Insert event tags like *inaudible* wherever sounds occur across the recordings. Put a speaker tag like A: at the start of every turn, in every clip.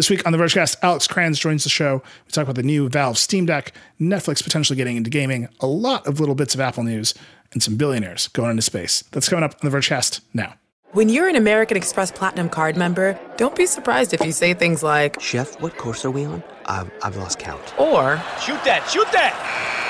A: This week on the Vergecast, Alex Cranz joins the show. We talk about the new Valve Steam Deck, Netflix potentially getting into gaming, a lot of little bits of Apple news, and some billionaires going into space. That's coming up on the Vergecast now.
B: When you're an American Express Platinum card member, don't be surprised if you say things like,
C: Chef, what course are we on? I've, I've lost count.
B: or,
D: Shoot that, shoot that!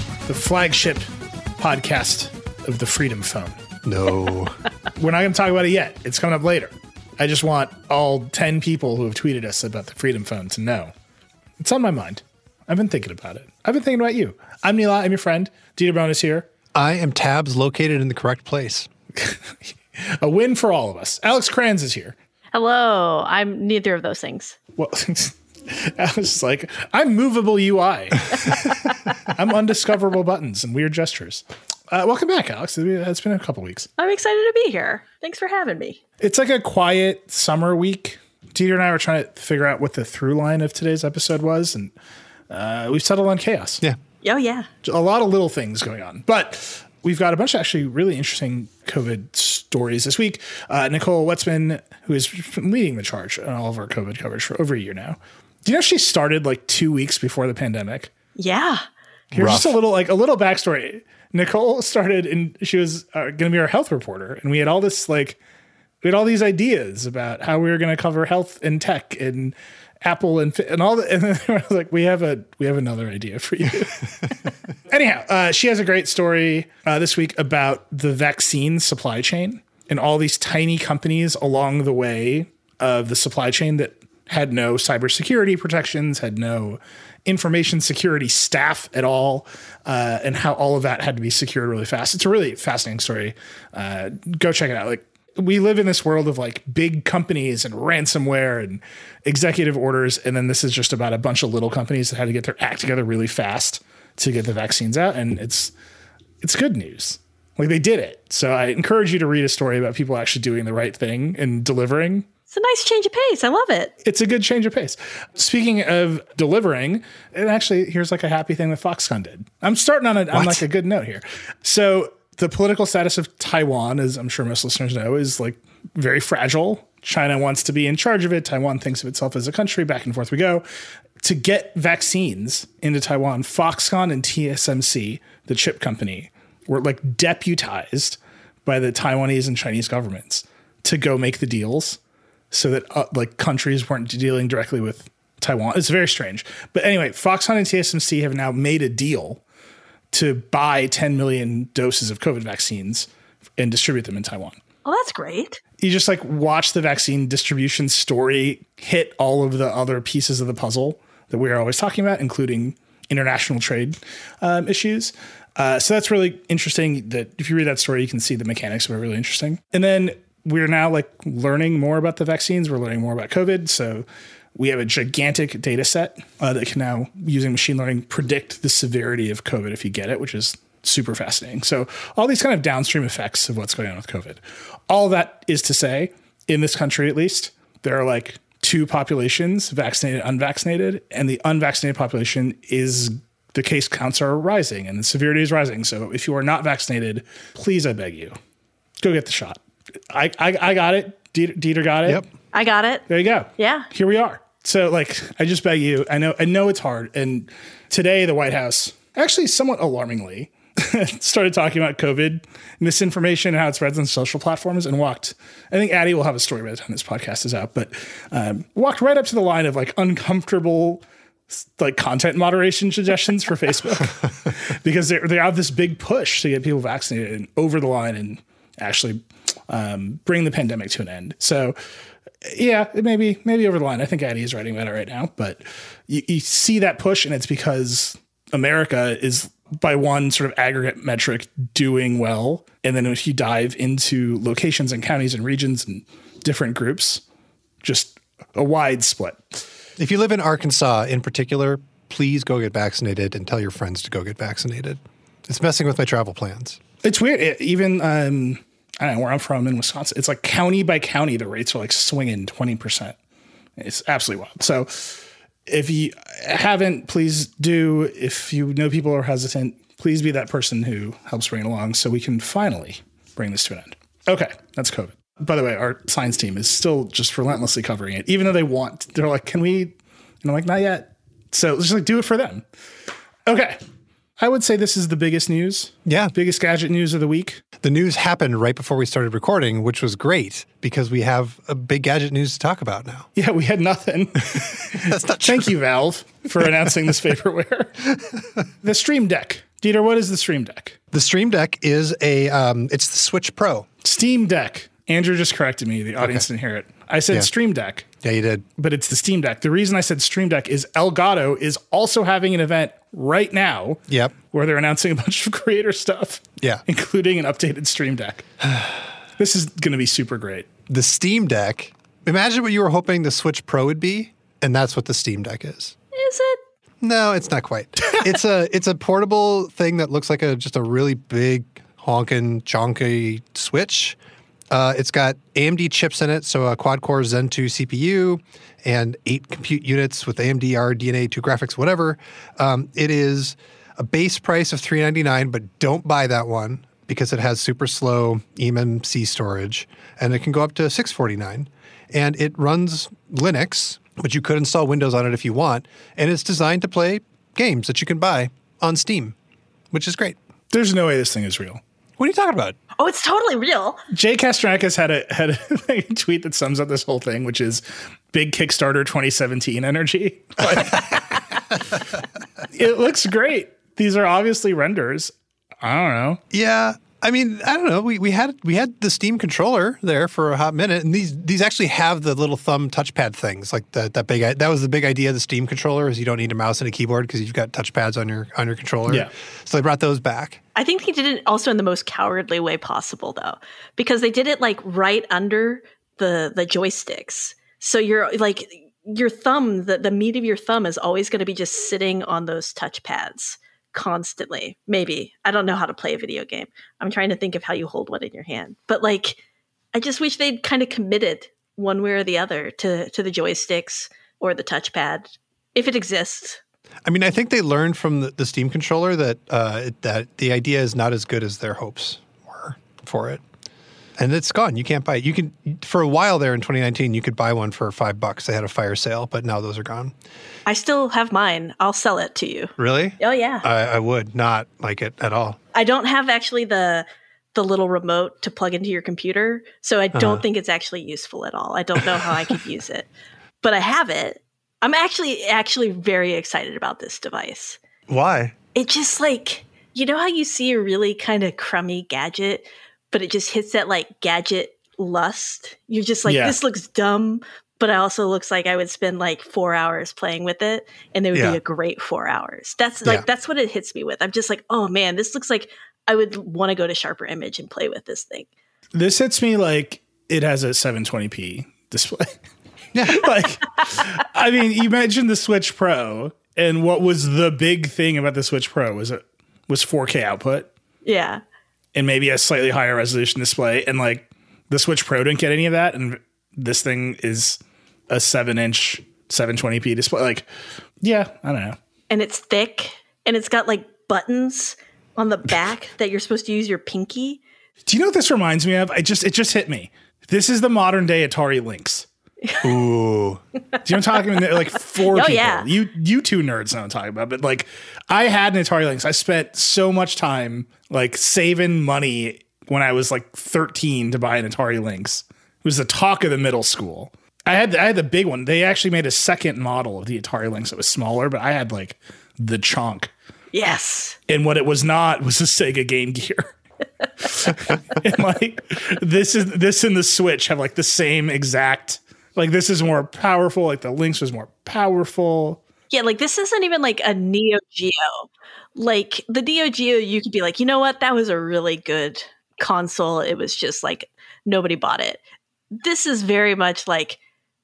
A: the flagship podcast of the Freedom Phone.
E: No. *laughs*
A: We're not going to talk about it yet. It's coming up later. I just want all 10 people who have tweeted us about the Freedom Phone to know. It's on my mind. I've been thinking about it. I've been thinking about you. I'm Nilay. I'm your friend. Dieter Bohn is here.
E: I am tabs located in the correct place. *laughs*
A: A win for all of us. Alex Cranz is here.
F: Hello. I'm neither of those things.
A: Well, *laughs* *laughs* I was just like, I'm movable UI. *laughs* I'm undiscoverable buttons and weird gestures. Uh, welcome back, Alex. It's been a couple weeks.
F: I'm excited to be here. Thanks for having me.
A: It's like a quiet summer week. Dieter and I were trying to figure out what the through line of today's episode was, and uh, we've settled on chaos.
E: Yeah.
F: Oh, yeah.
A: a lot of little things going on. But we've got a bunch of actually really interesting COVID stories this week. Uh, Nicole Wetzman, who is leading the charge on all of our COVID coverage for over a year now. Do you know she started like two weeks before the pandemic?
F: Yeah.
A: Here's
E: Rough.
A: just a little like a little backstory. Nicole started and she was uh, going to be our health reporter, and we had all this like we had all these ideas about how we were going to cover health and tech and Apple and and all the *laughs* and then I was like, we have a we have another idea for you. *laughs* Anyhow, uh, she has a great story uh, this week about the vaccine supply chain and all these tiny companies along the way of the supply chain that had no cybersecurity protections, had no information security staff at all, uh, and how all of that had to be secured really fast. It's a really fascinating story. Uh, go check it out. Like we live in this world of like big companies and ransomware and executive orders, and then this is just about a bunch of little companies that had to get their act together really fast to get the vaccines out, and it's it's good news. Like they did it. So I encourage you to read a story about people actually doing the right thing and delivering
F: It's a nice change of pace. I love it.
A: it's a good change of pace. Speaking of delivering, and actually, here's like a happy thing that Foxconn did. I'm starting on a on like a good note here. So the political status of Taiwan, as I'm sure most listeners know, is like very fragile. China wants to be in charge of it. Taiwan thinks of itself as a country. Back and forth we go. To get vaccines into Taiwan, Foxconn and TSMC, the chip company, were like deputized by the Taiwanese and Chinese governments to go make the deals so that uh, like countries weren't dealing directly with Taiwan. It's very strange. But anyway, Foxconn and TSMC have now made a deal to buy 10 million doses of COVID vaccines and distribute them in Taiwan.
F: Oh, that's great.
A: You just like watch the vaccine distribution story hit all of the other pieces of the puzzle that we are always talking about, including international trade um, issues. Uh, so that's really interesting. That if you read that story, you can see the mechanics of it really interesting. And then we're now like learning more about the vaccines. We're learning more about COVID. So we have a gigantic data set uh, that can now, using machine learning, predict the severity of COVID if you get it, which is super fascinating. So all these kind of downstream effects of what's going on with COVID. All that is to say, in this country at least, there are like two populations, vaccinated, unvaccinated, and the unvaccinated population is the case counts are rising and the severity is rising. So if you are not vaccinated, please, I beg you, go get the shot. I I, I got it. Dieter, Dieter got it.
E: Yep.
F: I got it.
A: There you go.
F: Yeah.
A: Here we are. So like I just beg you. I know I know it's hard. And today the White House actually somewhat alarmingly *laughs* started talking about COVID misinformation and how it spreads on social platforms and walked. I think Adi will have a story by the time this podcast is out, but um, walked right up to the line of like uncomfortable like content moderation suggestions for Facebook *laughs* because they they have this big push to get people vaccinated and over the line and actually um, bring the pandemic to an end. So yeah, maybe maybe over the line. I think Adi is writing about it right now, but you, you see that push, and it's because America is by one sort of aggregate metric doing well, and then if you dive into locations and counties and regions and different groups, just a wide split.
E: If you live in Arkansas in particular, please go get vaccinated and tell your friends to go get vaccinated. It's messing with my travel plans.
A: It's weird. It, even um, I don't know where I'm from in Wisconsin. It's like county by county, the rates are like swinging twenty percent. It's absolutely wild. So if you haven't, please do. If you know people are hesitant, please be that person who helps bring it along, so we can finally bring this to an end. Okay, that's COVID. By the way, our science team is still just relentlessly covering it, even though they want. They're like, "Can we?" And I'm like, "Not yet." So just like do it for them. Okay. I would say this is the biggest news.
E: Yeah.
A: Biggest gadget news of the week.
E: The news happened right before we started recording, which was great because we have a big gadget news to talk about now.
A: Yeah, we had nothing. *laughs*
E: That's not true.
A: Thank you, Valve, for announcing this vaporware. *laughs* the Stream Deck. Dieter, what is the Stream Deck?
E: The Stream Deck is a um, it's the Switch Pro.
A: Steam Deck. Andrew just corrected me. The audience didn't hear it. I said
E: Yeah.
A: Stream Deck,
E: Yeah, you did.
A: but it's the Steam Deck. The reason I said Stream Deck is Elgato is also having an event right now
E: Yep.
A: where they're announcing a bunch of *laughs* creator stuff.
E: Yeah.
A: Including an updated Stream Deck. *sighs* this is going to be super great.
E: The Steam Deck. Imagine what you were hoping the Switch Pro would be, and that's what the Steam Deck is.
F: Is it?
E: No, it's not quite. *laughs* it's a it's a portable thing that looks like a just a really big honking chonky Switch. Uh, it's got AMD chips in it, so a quad core Zen 2 CPU and eight compute units with AMD RDNA 2 graphics, whatever. Um, it is a base price of 399, but don't buy that one because it has super slow eMMC storage, and it can go up to 649. And it runs Linux, but you could install Windows on it if you want, and it's designed to play games that you can buy on Steam, which is great.
A: There's no way this thing is real.
E: What are you talking about?
F: Oh, it's totally real.
A: Jake Kastrenakes had a had a *laughs* tweet that sums up this whole thing, which is big Kickstarter 2017 energy. *laughs* It looks great. These are obviously renders. I don't know.
E: Yeah. I mean, I don't know. We, we had we had the Steam controller there for a hot minute, and these these actually have the little thumb touchpad things, like the, that big. That was the big idea of the Steam controller is you don't need a mouse and a keyboard because you've got touchpads on your on your controller.
A: Yeah.
E: So they brought those back.
F: I think they did it also in the most cowardly way possible, though, because they did it like right under the the joysticks. So you're like your thumb, the, the meat of your thumb is always going to be just sitting on those touchpads constantly. Maybe I don't know how to play a video game. I'm trying to think of how you hold one in your hand, but like I just wish they'd kind of committed one way or the other to to the joysticks or the touchpad if it exists.
E: I mean, I think they learned from the, the Steam controller that uh, that the idea is not as good as their hopes were for it, and it's gone. You can't buy it. You can for a while there in 2019, you could buy one for five bucks. They had a fire sale, but now those are gone.
F: I still have mine. I'll sell it to you.
E: Really?
F: Oh yeah.
E: I, I would not like it at all.
F: I don't have actually the the little remote to plug into your computer, so I don't
E: Uh-huh.
F: think it's actually useful at all. I don't know how I could use it, *laughs* but I have it. I'm actually actually very excited about this device.
E: Why?
F: It just like you know how you see a really kind of crummy gadget, but it just hits that like gadget lust. You're just like
A: Yeah.
F: this looks dumb, but it also looks like I would spend like four hours playing with it, and it would
E: Yeah.
F: be a great four hours. That's like
E: Yeah.
F: that's what it hits me with. I'm just like, oh man, this looks like I would want to go to Sharper Image and play with this thing.
A: This hits me like it has a 720p display.
E: Yeah. *laughs*
A: like, I mean, you mentioned the Switch Pro, and what was the big thing about the Switch Pro was it was 4K output
F: Yeah,
A: and maybe a slightly higher resolution display, and like the Switch Pro didn't get any of that, and this thing is a seven inch 720p display. Like, yeah, I don't know.
F: and it's thick, and it's got like buttons on the back that you're supposed to use your pinky.
A: Do you know what this reminds me of? I just it just hit me. This is the modern day Atari Lynx. *laughs*
E: Ooh.
A: Do you know what I'm talking about? Like four *laughs*
F: Oh,
A: people.
F: yeah.
A: You you two nerds know what I'm talking about. But like I had an Atari Lynx. I spent so much time like saving money when I was like 13 to buy an Atari Lynx. It was the talk of the middle school. I had I had the big one. They actually made a second model of the Atari Lynx that was smaller, but I had like the chunk.
F: Yes.
A: And what it was not was a Sega Game Gear. *laughs* and like this is this and the Switch have like the same exact like this is more powerful. Like the Lynx was more powerful.
F: Yeah, like this isn't even like a Neo Geo. Like the Neo Geo, you could be like, you know what, that was a really good console. It was just like nobody bought it. This is very much like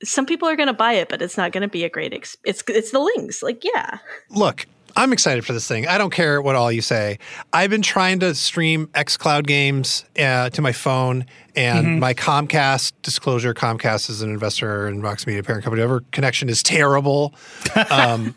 F: some people are going to buy it, but it's not going to be a great. Ex- it's it's the Lynx. Like, yeah.
E: Look, I'm excited for this thing. I don't care what all you say. I've been trying to stream xCloud games uh, to my phone, and my Comcast disclosure. Comcast is an investor in Vox Media parent company. Whatever connection is terrible. *laughs* Um,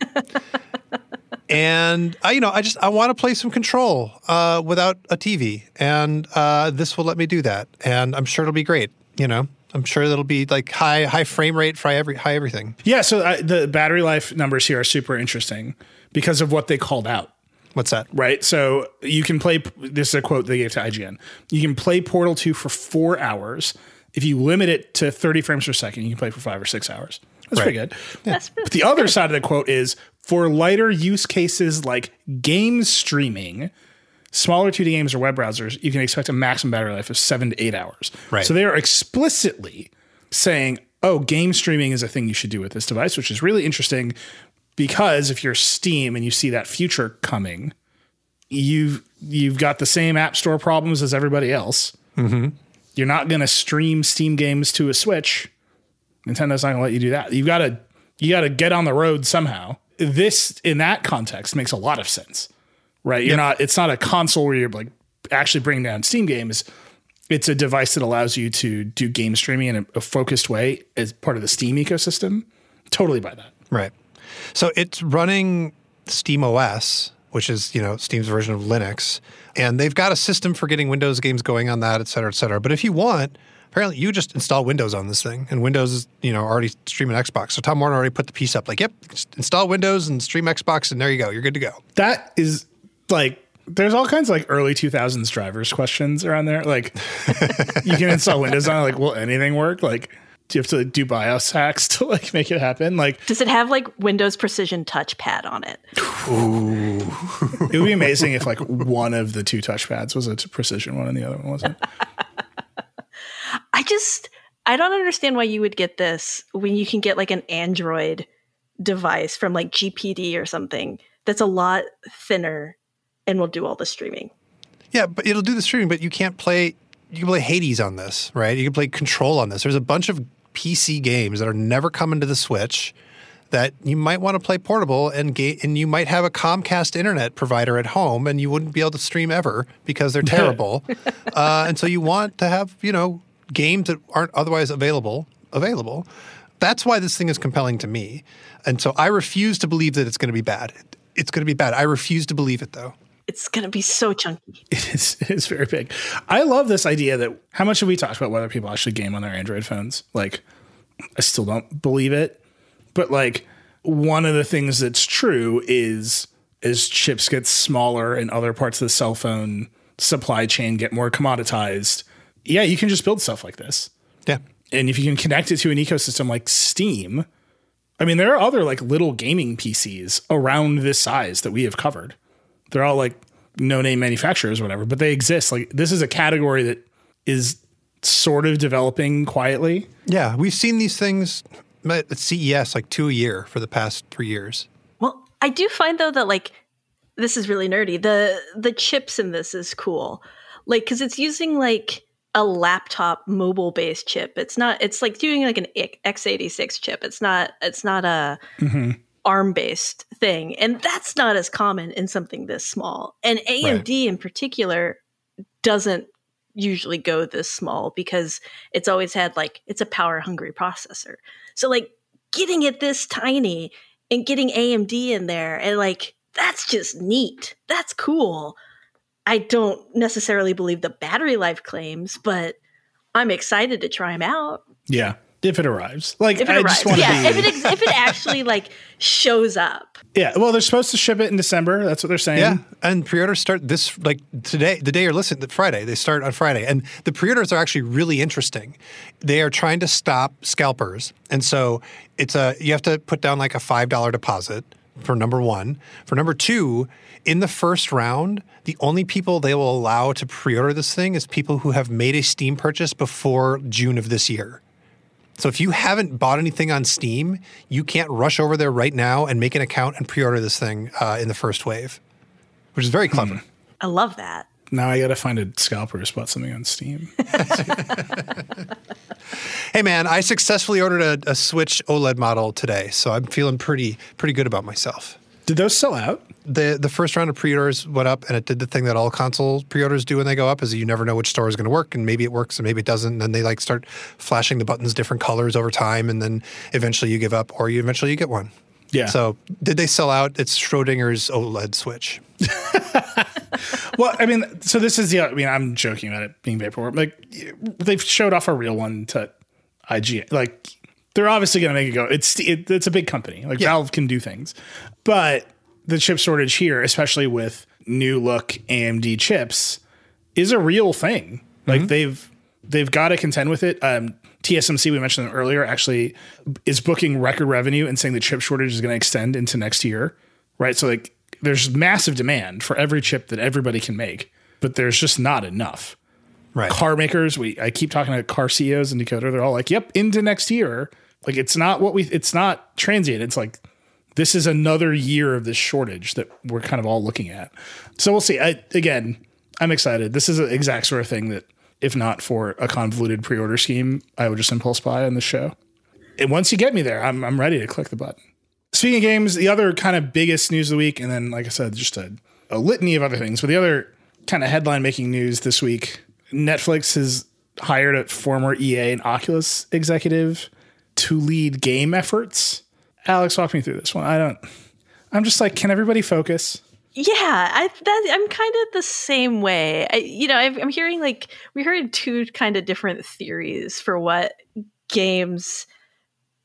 E: and I, you know, I just I want to play some Control uh, without a TV, and uh, this will let me do that. And I'm sure it'll be great. You know, I'm sure it'll be like high high frame rate, high every high everything.
A: Yeah, so uh, the battery life numbers here are super interesting because of what they called out.
E: What's that?
A: right? So you can play. This is a quote they gave to IGN. You can play Portal Two for four hours. If you limit it to thirty frames per second, you can play for five or six hours. That's pretty good.
F: That's
A: But the other side of the quote is for lighter use cases like game streaming, smaller 2D games or web browsers, you can expect a maximum battery life of seven to eight hours.
E: Right.
A: So they are explicitly saying, oh, game streaming is a thing you should do with this device, which is really interesting because if you're Steam and you see that future coming, you've you've got the same app store problems as everybody else.
E: Mm-hmm.
A: You're not going to stream Steam games to a Switch. Nintendo's not going to let you do that. You've got to you got to get on the road somehow. This in that context makes a lot of sense, right? You're not. It's not a console where you're like actually bringing down Steam games. It's a device that allows you to do game streaming in a, a focused way as part of the Steam ecosystem. Totally by that.
E: Right. So it's running Steam OS, which is, you know, Steam's version of Linux. And they've got a system for getting Windows games going on that, et cetera, et cetera. But if you want, apparently you just install Windows on this thing. And Windows is, you know, already streaming Xbox. So Tom Warren already put the piece up like, yep, install Windows and stream Xbox and there you go. You're good to go.
A: That is like there's all kinds of like early 2000s drivers questions around there. Like *laughs* you can install Windows on it, like will anything work? Like do you have to like, do BIOS hacks *laughs* to like make it happen? Like
F: Does it have like Windows Precision Touchpad on it? *laughs*
A: it would be amazing if like one of the two touchpads was a precision one and the other one wasn't. *laughs*
F: I just I don't understand why you would get this when you can get like an Android device from like GPD or something that's a lot thinner and will do all the streaming.
E: Yeah, but it'll do the streaming, but you can't play. You can play Hades on this, right? You can play Control on this. There's a bunch of PC games that are never coming to the Switch that you might want to play portable, and ga- and you might have a Comcast internet provider at home, and you wouldn't be able to stream ever because they're *laughs* terrible. uh, and so you want to have you know games that aren't otherwise available available. That's why this thing is compelling to me, and so I refuse to believe that it's going to be bad. It's going to be bad. I refuse to believe it though.
F: It's going to be so chunky. *laughs*
A: It is, it is very big. I love this idea that how much have we talked about whether people actually game on their Android phones? Like, I still don't believe it. But like, one of the things that's true is as chips get smaller and other parts of the cell phone supply chain get more commoditized, yeah, you can just build stuff like this.
E: Yeah.
A: And if you can connect it to an ecosystem like Steam, I mean, there are other like little gaming PCs around this size that we have covered. They're all like no name manufacturers or whatever, but they exist. Like this is a category that is sort of developing quietly.
E: Yeah, we've seen these things at CES like two a year for the past three years.
F: Well, I do find though that like this is really nerdy. The the chips in this is cool. Like cuz it's using like a laptop mobile based chip. It's not it's like doing like an x86 chip. It's not it's not a mm-hmm. ARM based thing. And that's not as common in something this small. And AMD in particular doesn't usually go this small because it's always had like it's a power hungry processor. So like getting it this tiny and getting AMD in there and like that's just neat. That's cool. I don't necessarily believe the battery life claims, but I'm excited to try them out.
A: Yeah. If it arrives. Like
F: If it
A: I
F: arrives,
A: just want to
F: yeah.
A: be.
F: If it ex- if it actually like shows up,
A: yeah. Well, they're supposed to ship it in December. That's what they're saying.
E: Yeah, and pre-orders start this like today, the day you're listening, the Friday. They start on Friday, and the pre-orders are actually really interesting. They are trying to stop scalpers, and so it's a you have to put down like a five dollar deposit for number one. For number two, in the first round, the only people they will allow to pre-order this thing is people who have made a Steam purchase before June of this year. So if you haven't bought anything on Steam, you can't rush over there right now and make an account and pre-order this thing uh, in the first wave, which is very clever.
F: I love that.
A: Now I got to find a scalper who bought something on Steam. *laughs*
E: Hey man, I successfully ordered a, a Switch OLED model today, so I'm feeling pretty pretty good about myself.
A: Did those sell out?
E: The the first round of pre-orders went up, and it did the thing that all console pre-orders do when they go up: is you never know which store is going to work, and maybe it works and maybe it doesn't. And then they like start flashing the buttons different colors over time, and then eventually you give up, or you eventually you get one.
A: Yeah.
E: So did they sell out? It's Schrodinger's OLED Switch. *laughs*
A: Well, I mean, so this is the. I mean, I'm joking about it being vaporware. Like they've showed off a real one to IGN. Like they're obviously going to make it go. It's it, it's a big company. Like Valve can do things, but the chip shortage here, especially with new look AMD chips, is a real thing. Like they've they've got to contend with it. Um, TSMC, we mentioned them earlier, actually is booking record revenue and saying the chip shortage is going to extend into next year. Right. So like there's massive demand for every chip that everybody can make, but there's just not enough.
E: Right.
A: Car makers, we I keep talking to car CEOs and Decoder, they're all like, Yep, into next year. Like it's not what we it's not transient. It's like this is another year of this shortage that we're kind of all looking at. So we'll see. I again, I'm excited. This is an exact sort of thing that if not for a convoluted pre-order scheme, I would just impulse buy on the show. And once you get me there, I'm I'm ready to click the button. Speaking of games, the other kind of biggest news of the week, and then like I said, just a, a litany of other things. But the other kind of headline making news this week, Netflix has hired a former EA and Oculus executive to lead game efforts. Alex, walk me through this one. I don't. I'm just like, can everybody focus?
F: Yeah, I I'm kind of the same way. I, you know, I've, I'm hearing like we heard two kind of different theories for what games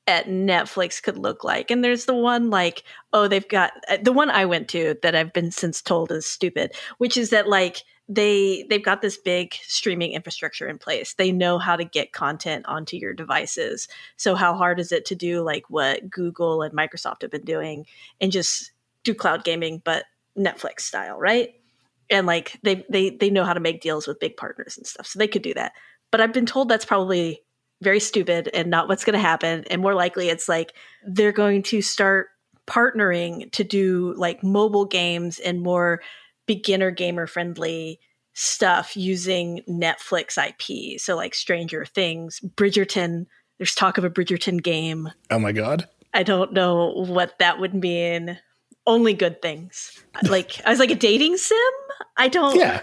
F: at Netflix could look like. And there's the one like, oh, they've got uh, the one I went to that I've been since told is stupid, which is that like they they've got this big streaming infrastructure in place. They know how to get content onto your devices. So how hard is it to do like what Google and Microsoft have been doing and just do cloud gaming but Netflix style, right? And like they they they know how to make deals with big partners and stuff. So they could do that. But I've been told that's probably very stupid and not what's going to happen. And more likely, it's like they're going to start partnering to do like mobile games and more beginner gamer friendly stuff using Netflix IP. So, like Stranger Things, Bridgerton. There's talk of a Bridgerton game.
A: Oh my god.
F: I don't know what that would mean. Only good things. *laughs* Like, I was like a dating sim? I don't.
A: Yeah.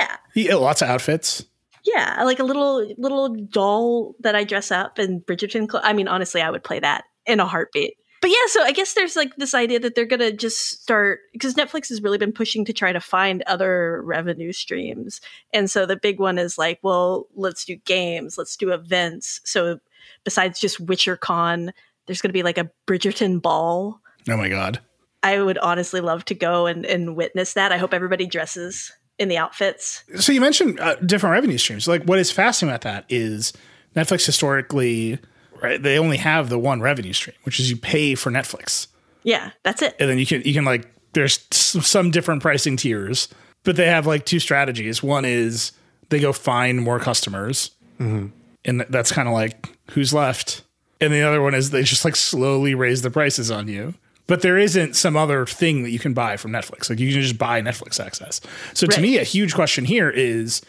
F: Yeah.
A: yeah uh, lots of outfits.
F: Yeah, like a little little doll that I dress up in Bridgerton. Cl- I mean, honestly, I would play that in a heartbeat. But yeah, so I guess there's like this idea that they're gonna just start because Netflix has really been pushing to try to find other revenue streams, and so the big one is like, well, let's do games, let's do events. So besides just WitcherCon, there's gonna be like a Bridgerton ball.
A: Oh my god.
F: I would honestly love to go and, and witness that. I hope everybody dresses in the outfits.
A: So you mentioned uh, different revenue streams. Like what is fascinating about that is Netflix historically, right? They only have the one revenue stream, which is you pay for Netflix,
F: Yeah, that's it.
A: and then you can you can like there's some different pricing tiers, but they have like two strategies. One is they go find more customers, mm-hmm. and that's kind of like who's left, and the other one is they just like slowly raise the prices on you. But there isn't some other thing that you can buy from Netflix. Like you can just buy Netflix access. So to me, a huge question here is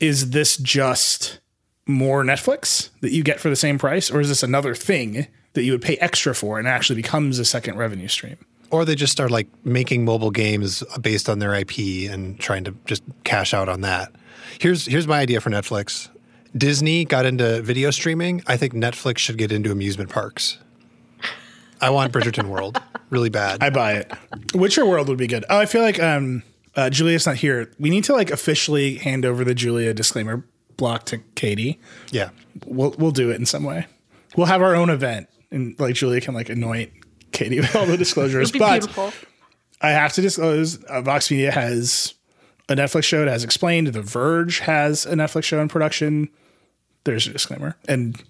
A: is this just more Netflix that you get for the same price, or is this another thing that you would pay extra for and actually becomes a second revenue stream?
E: Or they just start like making mobile games based on their IP and trying to just cash out on that. Here's here's my idea for Netflix. Disney got into video streaming. I think Netflix should get into amusement parks. I want Bridgerton World *laughs* really bad.
A: I buy it. Witcher World would be good. Oh, I feel like um, uh, Julia's not here. We need to like officially hand over the Julia disclaimer block to Katie.
E: yeah.
A: We'll we'll do it in some way. we'll have our own event, and like Julia can like anoint Katie with all the disclosures. *laughs*
F: Be
A: but
F: beautiful.
A: I have to disclose, uh, Vox Media has a Netflix show that has explained. The Verge has a Netflix show in production. There's a disclaimer. And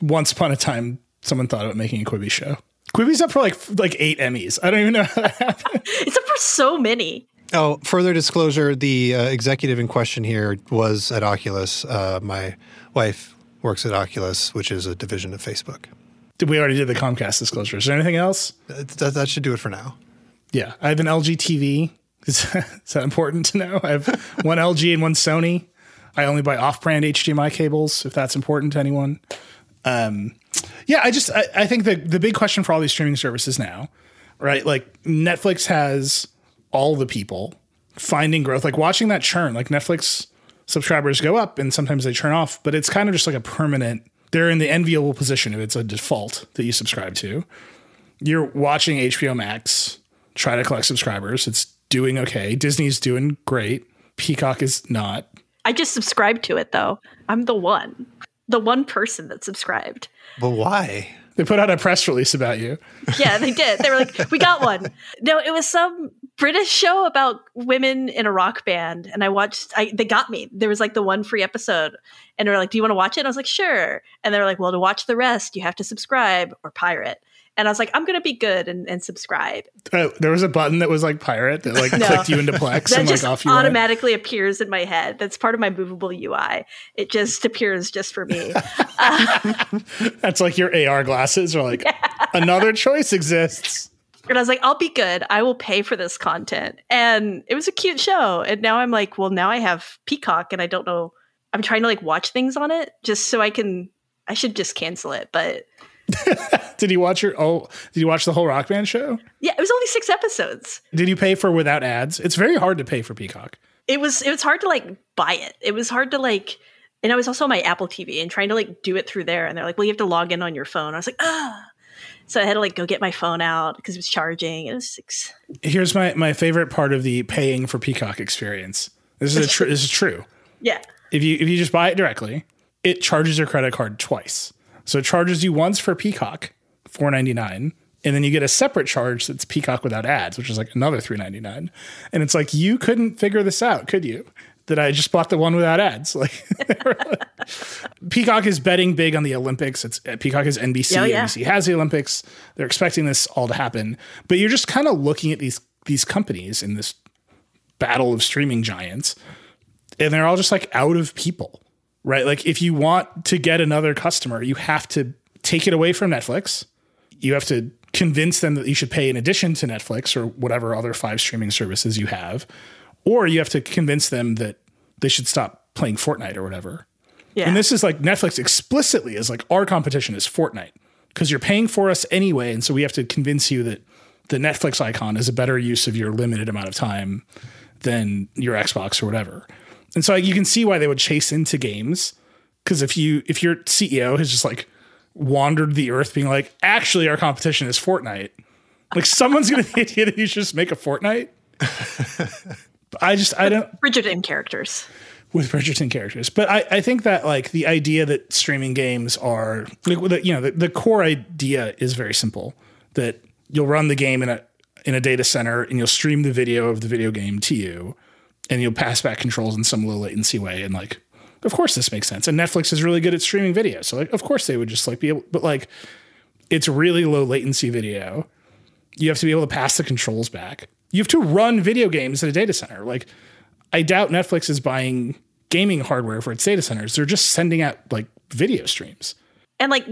A: once upon a time, someone thought about making a Quibi show. Quibi's up for like like eight Emmys. I don't even know how that happened. *laughs*
F: It's up for so many.
E: Oh, further disclosure: the uh, executive in question here was at Oculus. Uh, my wife works at Oculus, which is a division of Facebook.
A: Did we already did the Comcast disclosure? Is there anything else?
E: That, that, that should do it for now.
A: Yeah, I have an LG TV. Is, *laughs* is that important to know? I have one LG and one Sony. I only buy off-brand HDMI cables if that's important to anyone. Um, yeah, I just I, I think the the big question for all these streaming services now, right? Like Netflix has all the people finding growth, like watching that churn. Like Netflix subscribers go up and sometimes they churn off, but it's kind of just like a permanent. They're in the enviable position if it's a default that you subscribe to. You're watching HBO Max try to collect subscribers. It's doing okay. Disney's doing great. Peacock is not.
F: I just subscribed to it though. I'm the one, the one person that subscribed.
E: But why?
A: They put out a press release about you.
F: Yeah, they did. They were like, "We got one." No, it was some British show about women in a rock band, and I watched. I they got me. There was like the one free episode, and they were like, "Do you want to watch it?" I was like, "Sure." And they were like, "Well, to watch the rest, you have to subscribe or pirate." And I was like, "I'm gonna be good and, and subscribe."
A: Uh, there was a button that was like pirate that like *laughs*
F: No.
A: clicked you into Plex
F: That
A: and
F: just
A: like off you went.
F: automatically appears in my head. That's part of my movable UI. It just appears just for me. *laughs*
A: That's like your AR glasses are like another choice exists.
F: And I was like, I'll be good. I will pay for this content. And it was a cute show. And now I'm like, well, now I have Peacock and I don't know. I'm trying to like watch things on it just so I can, I should just cancel it. But *laughs*
A: Did you watch your oh did you watch the whole rock band show?
F: yeah, it was only six episodes.
A: Did you pay for without ads? It's very hard to pay for Peacock.
F: It was, it was hard to like buy it. It was hard to like, and I was also on my Apple TV and trying to like do it through there. And they're like, well, you have to log in on your phone. I was like, ah. So I had to like go get my phone out because it was charging. It was six.
A: Here's my my favorite part of the paying for Peacock experience. This is a tr- this is true.
F: Yeah.
A: If you if you just buy it directly, it charges your credit card twice. So it charges you once for Peacock, four ninety nine, and then you get a separate charge that's Peacock without ads, which is like another three ninety nine. And it's like you couldn't figure this out, could you? That I just bought the one without ads. *laughs* Like Peacock is betting big on the Olympics. It's Peacock is NBC.
F: Oh, yeah.
A: NBC has the Olympics. They're expecting this all to happen, but you're just kind of looking at these these companies in this battle of streaming giants, and they're all just like out of people, right? Like if you want to get another customer, you have to take it away from Netflix. You have to convince them that you should pay in addition to Netflix or whatever other five streaming services you have, or you have to convince them that they should stop playing Fortnite or whatever.
F: Yeah.
A: And this is like Netflix explicitly is like our competition is Fortnite because you're paying for us anyway. And so we have to convince you that the Netflix icon is a better use of your limited amount of time than your Xbox or whatever. And so like, you can see why they would chase into games because if you if your CEO has just like wandered the earth being like, actually our competition is Fortnite, like someone's gonna *laughs* be the idea that you should just make a Fortnite. I just I don't
F: Bridgerton characters.
A: with Bridgerton characters. But I, I think that like the idea that streaming games are like the, you know the, the core idea is very simple that you'll run the game in a in a data center and you'll stream the video of the video game to you and you'll pass back controls in some low latency way and like of course this makes sense. And Netflix is really good at streaming video so like of course they would just like be able but like it's really low latency video. You have to be able to pass the controls back. You have to run video games at a data center. Like I doubt Netflix is buying gaming hardware for its data centers. They're just sending out like video streams.
F: And like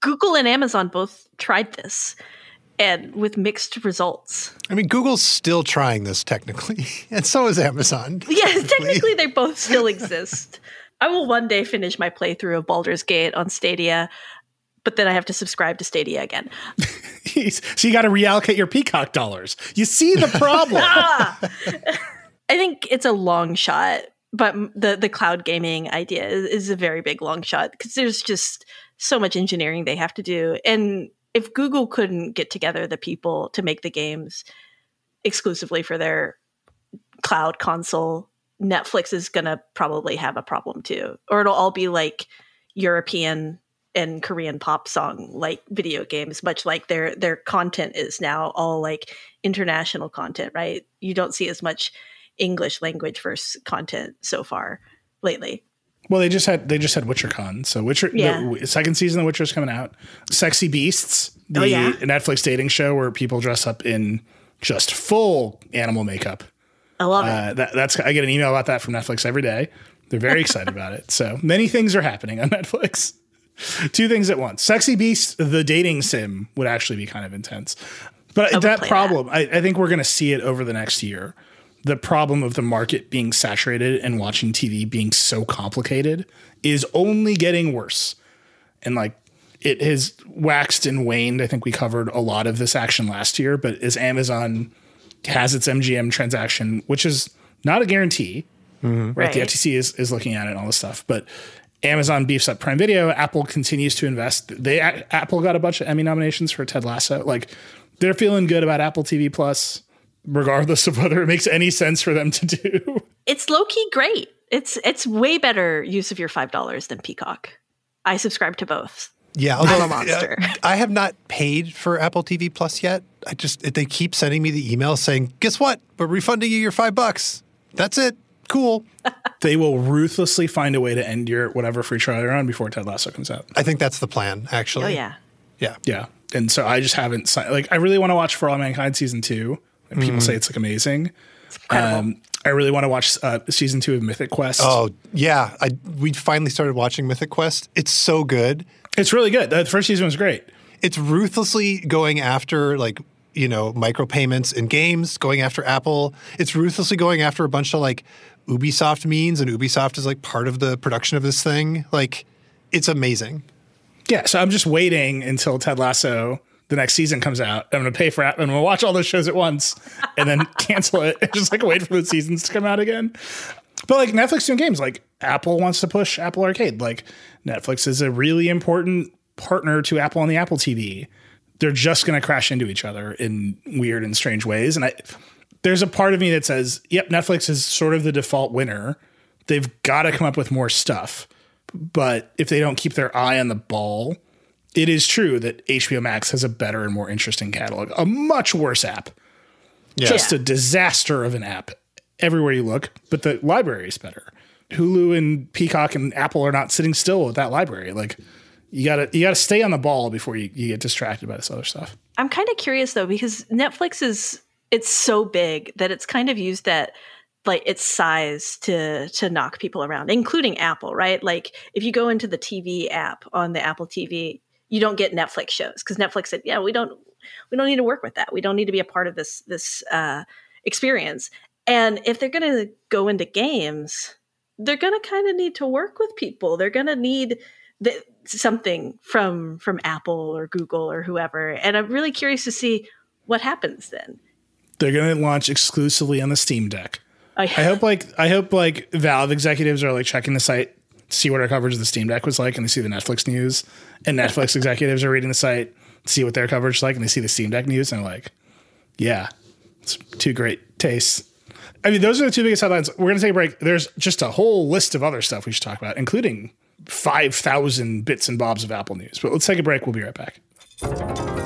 F: Google and Amazon both tried this and with mixed results.
E: I mean, Google's still trying this technically, *laughs* and so is Amazon. *laughs*
F: Yeah, technically they both still exist. I will one day finish my playthrough of Baldur's Gate on Stadia, but then I have to subscribe to Stadia again. *laughs*
A: so you got to reallocate your Peacock dollars. You see the problem. Ah!
F: I think it's a long shot, but the the cloud gaming idea is, is a very big long shot because there's just so much engineering they have to do. And if Google couldn't get together the people to make the games exclusively for their cloud console, Netflix is going to probably have a problem too. Or it'll all be like European and Korean pop song like video games, much like their their content is now all like international content, right? You don't see as much English language versus content so far lately.
A: Well, they just had they just had WitcherCon, so Witcher
F: Yeah.
A: the second season of Witcher is coming out. Sexy Beasts, the
F: Oh, yeah?
A: Netflix dating show where people dress up in just full animal makeup.
F: I love it.
A: Uh, that, that's I get an email about that from Netflix every day. They're very excited about it. So many things are happening on *laughs* Netflix. Two things at once. Sexy Beast, the dating sim, would actually be kind of intense. But that problem, I, I think we're going to see it over the next year. The problem of the market being saturated and watching TV being so complicated is only getting worse. And like it has waxed and waned. I think we covered a lot of this action last year, but as Amazon has its MGM transaction, which is not a guarantee, right? The FTC is, is looking at it and all this stuff, but Amazon beefs up Prime Video. Apple continues to invest. They Apple got a bunch of Emmy nominations for Ted Lasso. Like they're feeling good about Apple TV Plus, regardless of whether it makes any sense for them to do.
F: it's low key great. It's it's way better use of your five dollars than Peacock. I subscribe to both.
E: Yeah,
F: I'm a monster.
E: uh, I have not paid for Apple TV Plus yet. I just they keep sending me the email saying, "Guess what? We're refunding you your five bucks. That's it. Cool." *laughs*
A: they will ruthlessly find a way to end your whatever free trial you're on before Ted Lasso comes out.
E: I think that's the plan. Actually.
F: Oh yeah.
E: Yeah.
A: Yeah. And so I just haven't signed. Like, I really want to watch For All Mankind season two. And people say it's like amazing.
F: Incredible.
A: Um, I really want to watch uh, season two of Mythic Quest.
E: Oh yeah. I we finally started watching Mythic Quest. It's so good.
A: it's really good. The first season was great.
E: It's ruthlessly going after like you know micropayments in games, going after Apple. It's ruthlessly going after a bunch of like Ubisoft means, and Ubisoft is like part of the production of this thing. Like, it's amazing.
A: Yeah. So I'm just waiting until Ted Lasso, the next season comes out. I'm going to pay for it. I'm going to watch all those shows at once and then *laughs* cancel it and just like wait for the seasons to come out again. But like Netflix doing games, like Apple wants to push Apple Arcade. Like Netflix is a really important partner to Apple on the Apple TV. They're just going to crash into each other in weird and strange ways. And I, there's a part of me that says, yep, Netflix is sort of the default winner. They've got to come up with more stuff. But if they don't keep their eye on the ball, it is true that HBO Max has a better and more interesting catalog, a much worse app. Just a disaster of an app everywhere you look, but the library is better. Hulu and Peacock and Apple are not sitting still with that library. Like you gotta you gotta stay on the ball before you, you get distracted by this other stuff.
F: I'm kind of curious though because Netflix is it's so big that it's kind of used that like its size to to knock people around, including Apple, right? Like if you go into the TV app on the Apple TV, you don't get Netflix shows because Netflix said, "Yeah, we don't we don't need to work with that. We don't need to be a part of this this uh, experience." And if they're going to go into games, they're going to kind of need to work with people. They're going to need the, something from from Apple or Google or whoever. And I'm really curious to see what happens then.
A: They're gonna launch exclusively on the Steam Deck.
F: I,
A: I hope like I hope like Valve executives are like checking the site, see what our coverage of the Steam Deck was like, and they see the Netflix news. And Netflix *laughs* executives are reading the site, see what their coverage is like, and they see the Steam Deck news, and they're like, "Yeah, it's two great tastes." I mean, those are the two biggest headlines. We're gonna take a break. There's just a whole list of other stuff we should talk about, including five thousand bits and bobs of Apple news. But let's take a break. We'll be right back.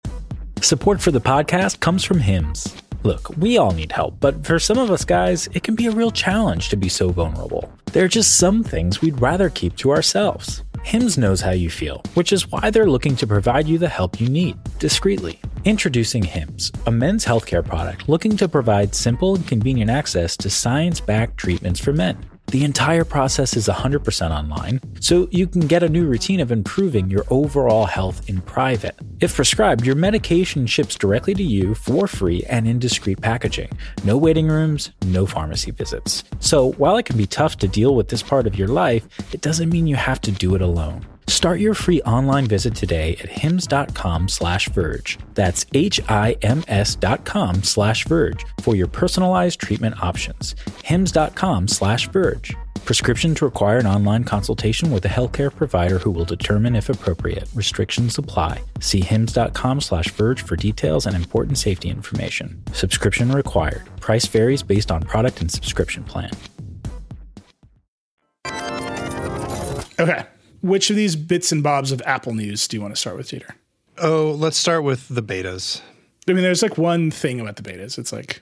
G: Support for the podcast comes from Hims. Look, we all need help, but for some of us guys, it can be a real challenge to be so vulnerable. There are just some things we'd rather keep to ourselves. Hims knows how you feel, which is why they're looking to provide you the help you need, discreetly. Introducing Hims, a men's healthcare product looking to provide simple and convenient access to science backed treatments for men. The entire process is 100% online, so you can get a new routine of improving your overall health in private. If prescribed, your medication ships directly to you for free and in discreet packaging. No waiting rooms, no pharmacy visits. So while it can be tough to deal with this part of your life, it doesn't mean you have to do it alone. Start your free online visit today at hims.com slash verge. That's H-I-M-S dot com slash verge for your personalized treatment options. hims.com slash verge. Prescriptions require an online consultation with a healthcare provider who will determine if appropriate. Restrictions apply. See hims.com slash verge for details and important safety information. Subscription required. Price varies based on product and subscription plan.
A: Okay. Which of these bits and bobs of Apple news do you want to start with, Dieter?
E: Oh, let's start with the betas.
A: I mean, there's like one thing about the betas. It's like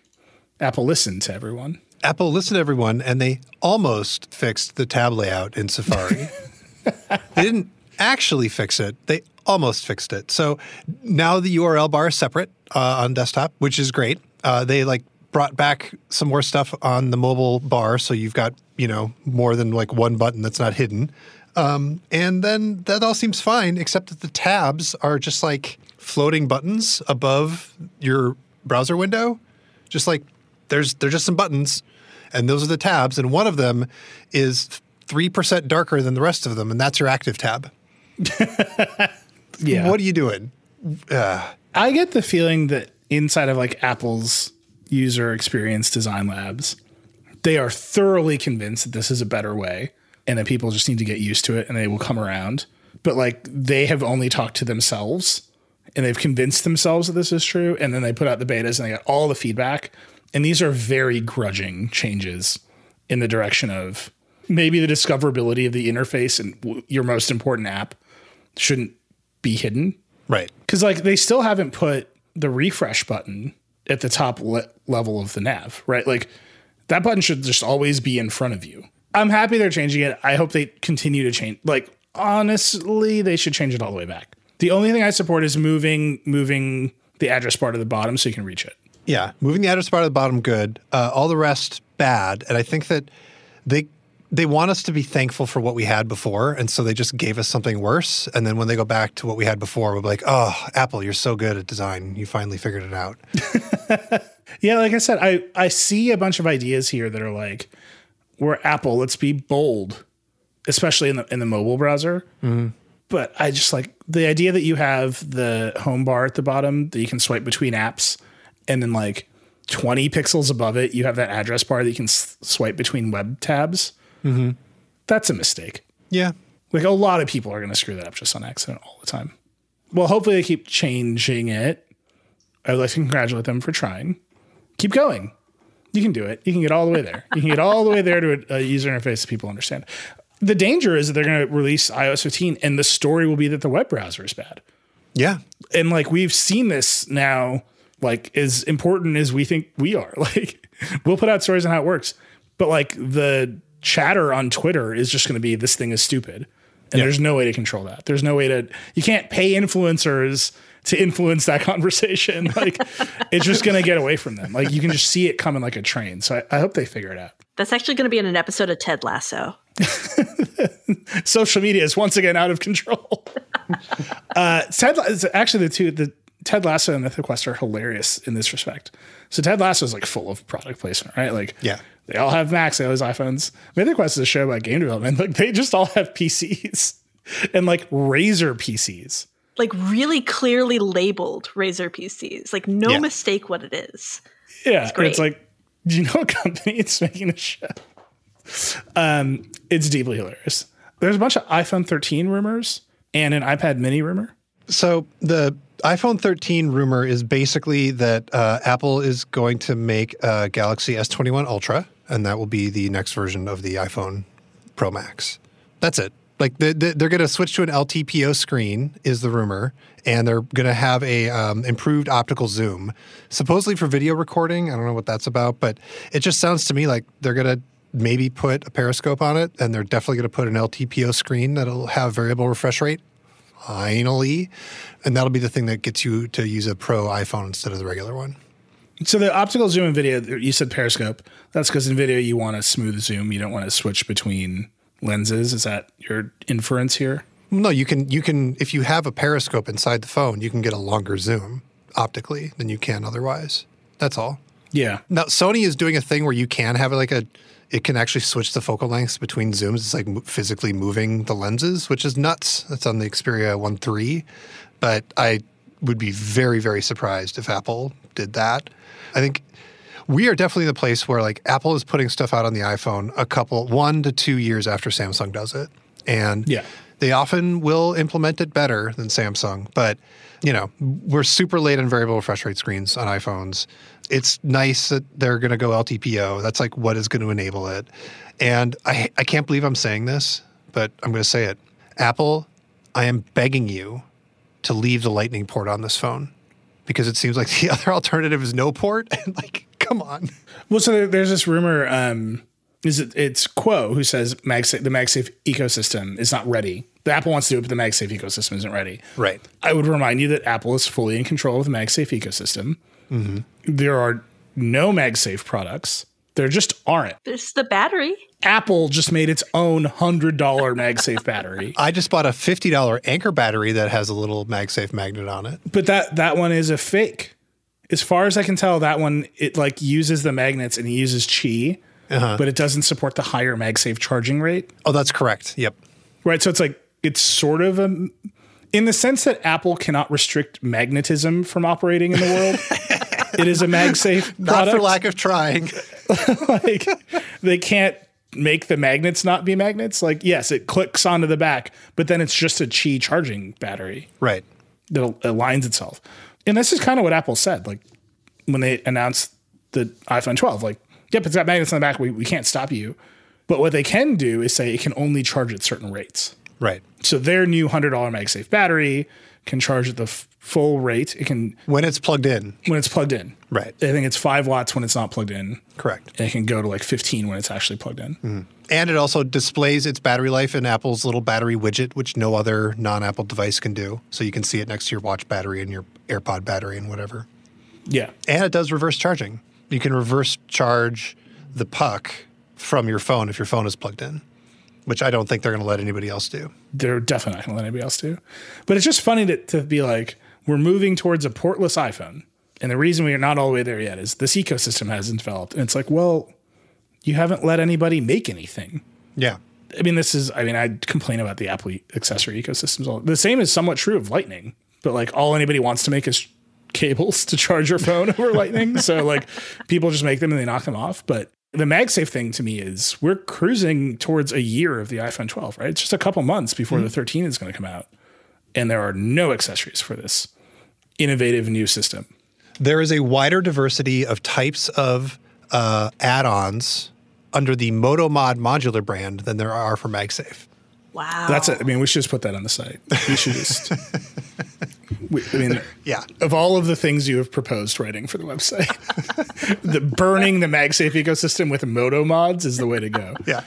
A: Apple listened to everyone.
E: Apple listened to everyone and they almost fixed the tab layout in Safari. *laughs* they didn't actually fix it. They almost fixed it. So now the URL bar is separate uh, on desktop, which is great. Uh, they like brought back some more stuff on the mobile bar, so you've got you know more than like one button that's not hidden. Um, and then that all seems fine, except that the tabs are just like floating buttons above your browser window. Just like there's they're just some buttons, and those are the tabs, and one of them is three percent darker than the rest of them, and that's your active tab. *laughs*
A: Yeah.
E: What are you doing? Uh,
A: I get the feeling that inside of like Apple's user experience design labs, they are thoroughly convinced that this is a better way and that people just need to get used to it and they will come around. But like they have only talked to themselves and they've convinced themselves that this is true. And then they put out the betas and they got all the feedback. And these are very grudging changes in the direction of maybe the discoverability of the interface and your most important app shouldn't be hidden
E: right.
A: because like they still haven't put the refresh button at the top le- level of the nav, right? Like that button should just always be in front of you. I'm happy they're changing it. I hope they continue to change. Like honestly, they should change it all the way back. The only thing I support is moving moving the address bar to the bottom so you can reach it.
E: Yeah, moving the address bar to the bottom, good. Uh, all the rest, bad. And I think that they they want us to be thankful for what we had before, and so they just gave us something worse. And then when they go back to what we had before, we'll be like, "Oh, Apple, you're so good at design. You finally figured it out." *laughs*
A: Yeah, like I said, I I see a bunch of ideas here that are like, we're Apple. Let's be bold, especially in the in the mobile browser. Mm-hmm. But I just like the idea that you have the home bar at the bottom that you can swipe between apps, and then like twenty pixels above it, you have that address bar that you can s- swipe between web tabs. Mm-hmm. That's a mistake.
E: yeah,
A: Like a lot of people are going to screw that up just on accident all the time. Well, hopefully they keep changing it. I'd like to congratulate them for trying. Keep going. You can do it. You can get all the way there. You can get all the way there to a, a user interface that people understand. The danger is that they're going to release iOS 15 and the story will be that the web browser is bad.
E: yeah,
A: And like we've seen this now, like as important as we think we are. *laughs* Like we'll put out stories on how it works, but like the chatter on Twitter is just going to be this thing is stupid, and there's no way to control that. There's no way to you can't pay influencers to influence that *laughs* conversation. *laughs* Like it's just going to get away from them. Like you can just see it coming like a train. So I, I hope they figure it out.
F: That's actually going to be in an episode of Ted Lasso. *laughs*
A: social media is once again out of control. uh, Ted, it's actually the two, the Ted Lasso and Mythic Quest are hilarious in this respect. So Ted Lasso is like full of product placement, right? Like,
E: Yeah.
A: they all have Macs, they all have iPhones. Mythic Quest is a show about game development. Like, they just all have PCs and like Razer PCs.
F: Like really clearly labeled Razer PCs. Like no
E: Yeah.
F: mistake what it is.
A: Yeah, it's,
F: great.
A: like, do you know a *laughs* company it's making a show? Um, it's deeply hilarious. There's a bunch of iPhone 13 rumors and an iPad Mini rumor.
E: So the iPhone 13 rumor is basically that uh, Apple is going to make a Galaxy S21 Ultra, and that will be the next version of the iPhone Pro Max. That's it. Like they, they- they're going to switch to an LTPO screen, is the rumor, and they're going to have a um, improved optical zoom, supposedly for video recording. I don't know what that's about, but it just sounds to me like they're going to maybe put a periscope on it, and they're definitely going to put an LTPO screen that'll have variable refresh rate finally. And that'll be the thing that gets you to use a pro iPhone instead of the regular one.
A: So the optical zoom in video, you said periscope. That's because in video you want a smooth zoom. You don't want to switch between lenses. Is that your inference here?
E: No, you can you can if you have a periscope inside the phone, you can get a longer zoom optically than you can otherwise. That's all.
A: Yeah.
E: Now Sony is doing a thing where you can have like a it can actually switch the focal lengths between zooms. It's like physically moving the lenses, which is nuts. That's on the Xperia 1 3. But I would be very, very surprised if Apple did that. I think we are definitely the place where like Apple is putting stuff out on the iPhone a couple, one to two years after Samsung does it. And
A: Yeah.
E: they often will implement it better than Samsung, but you know, we're super late on variable refresh rate screens on iPhones. It's nice that they're going to go LTPO. That's like what is going to enable it. And I, I can't believe I'm saying this, but I'm going to say it. Apple, I am begging you to leave the Lightning port on this phone because it seems like the *laughs* other alternative is no port. *laughs* And like, come on.
A: Well, so there's this rumor. Um, is it? It's Kuo who says MagSafe, the MagSafe ecosystem is not ready. The Apple wants to do it, but the MagSafe ecosystem isn't ready.
E: Right.
A: I would remind you that Apple is fully in control of the MagSafe ecosystem. There are no MagSafe products. There just aren't.
F: There's the battery.
A: Apple just made its own hundred dollar MagSafe battery, *laughs*
E: I just bought a $50 Anker battery that has a little MagSafe magnet on it.
A: but that that one is a fake. As far as I can tell, that one it like uses the magnets and it uses Qi, uh-huh. but it doesn't support the higher MagSafe charging rate.
E: Oh, that's correct. Yep.
A: Right. So it's like it's sort of a in the sense that Apple cannot restrict magnetism from operating in the world. *laughs* it is a MagSafe
E: Not for lack of trying. *laughs*
A: like they can't make the magnets not be magnets. Like yes, it clicks onto the back, but then it's just a Qi charging battery
E: right.
A: that aligns itself. And this is kind of what Apple said, like when they announced the iPhone 12. Like, yep, it's got magnets on the back. We, we can't stop you. But what they can do is say it can only charge at certain rates.
E: Right.
A: So their new $100 MagSafe battery can charge at the f- full rate. It can,
E: When it's plugged in.
A: when it's plugged in.
E: Right.
A: I think it's five watts when it's not plugged in.
E: Correct.
A: And it can go to like 15 when it's actually plugged in. Mm-hmm.
E: And it also displays its battery life in Apple's little battery widget, which no other non Apple device can do. So you can see it next to your watch battery and your AirPod battery and whatever.
A: Yeah.
E: And it does reverse charging. You can reverse charge the puck from your phone if your phone is plugged in, which I don't think they're going to let anybody else do.
A: They're definitely not going to let anybody else do. But it's just funny to, to be like, we're moving towards a portless iPhone. And the reason we are not all the way there yet is this ecosystem hasn't developed. And it's like, well, you haven't let anybody make anything.
E: Yeah.
A: I mean, this is, I mean, I complain about the Apple accessory ecosystems. All the same is somewhat true of Lightning, but like all anybody wants to make is cables to charge your phone *laughs* over Lightning. So like people just make them and they knock them off. But the MagSafe thing to me is we're cruising towards a year of the iPhone 12, right? It's just a couple months before the mm-hmm. 13 is going to come out. And there are no accessories for this innovative new system.
E: There is a wider diversity of types of uh, add ons under the MotoMod modular brand than there are for MagSafe.
F: Wow.
A: That's it. I mean, we should just put that on the site. We should just. *laughs* we, I mean,
E: Yeah.
A: Of all of the things you have proposed writing for the website, *laughs* the burning the MagSafe ecosystem with Moto mods is the way to go. *laughs*
E: Yeah.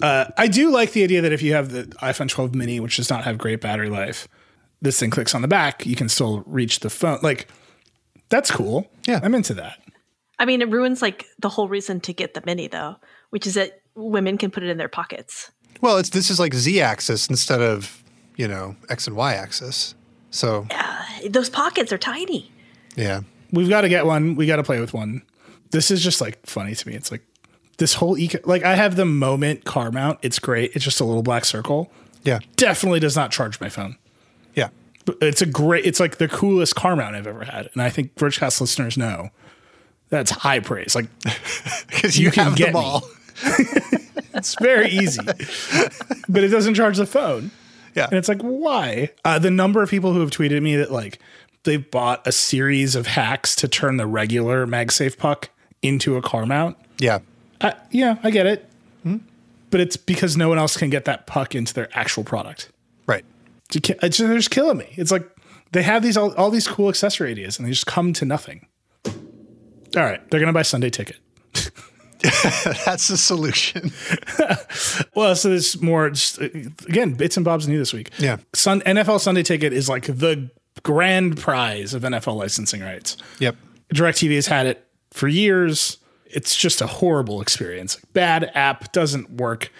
A: Uh, I do like the idea that if you have the iPhone 12 mini, which does not have great battery life, this thing clicks on the back, you can still reach the phone. Like, that's cool.
E: Yeah.
A: I'm into that.
F: I mean, it ruins like the whole reason to get the mini, though, which is that women can put it in their pockets.
E: Well, it's this is like Z axis instead of, you know, X and Y axis. So, yeah,
F: Those pockets are tiny.
E: yeah.
A: We've got to get one. We got to play with one. This is just like funny to me. It's like this whole eco. Like I have the Moment car mount. It's great. It's just a little black circle.
E: Yeah.
A: Definitely does not charge my phone.
E: Yeah.
A: But it's a great. It's like the coolest car mount I've ever had, and I think Vergecast listeners know that's high praise. Like *laughs*
E: Because you,
A: You can get
E: them all. *laughs*
A: it's very easy, but it doesn't charge the phone.
E: Yeah.
A: And it's like, why? Uh, the number of people who have tweeted me that like they've bought a series of hacks to turn the regular MagSafe puck into a car mount.
E: Yeah.
A: Uh, yeah, I get it. But it's because no one else can get that puck into their actual product.
E: Right.
A: It's it's- they're just killing me. It's like they have these all, all these cool accessory ideas and they just come to nothing. All right, they're gonna buy Sunday ticket. *laughs*
E: That's the solution. *laughs*
A: Well, so there's more. Again, bits and bobs new this week.
E: Yeah.
A: Sun NFL Sunday Ticket is like the grand prize of NFL licensing rights.
E: Yep.
A: DirecTV has had it for years. It's just a horrible experience. Bad app doesn't work.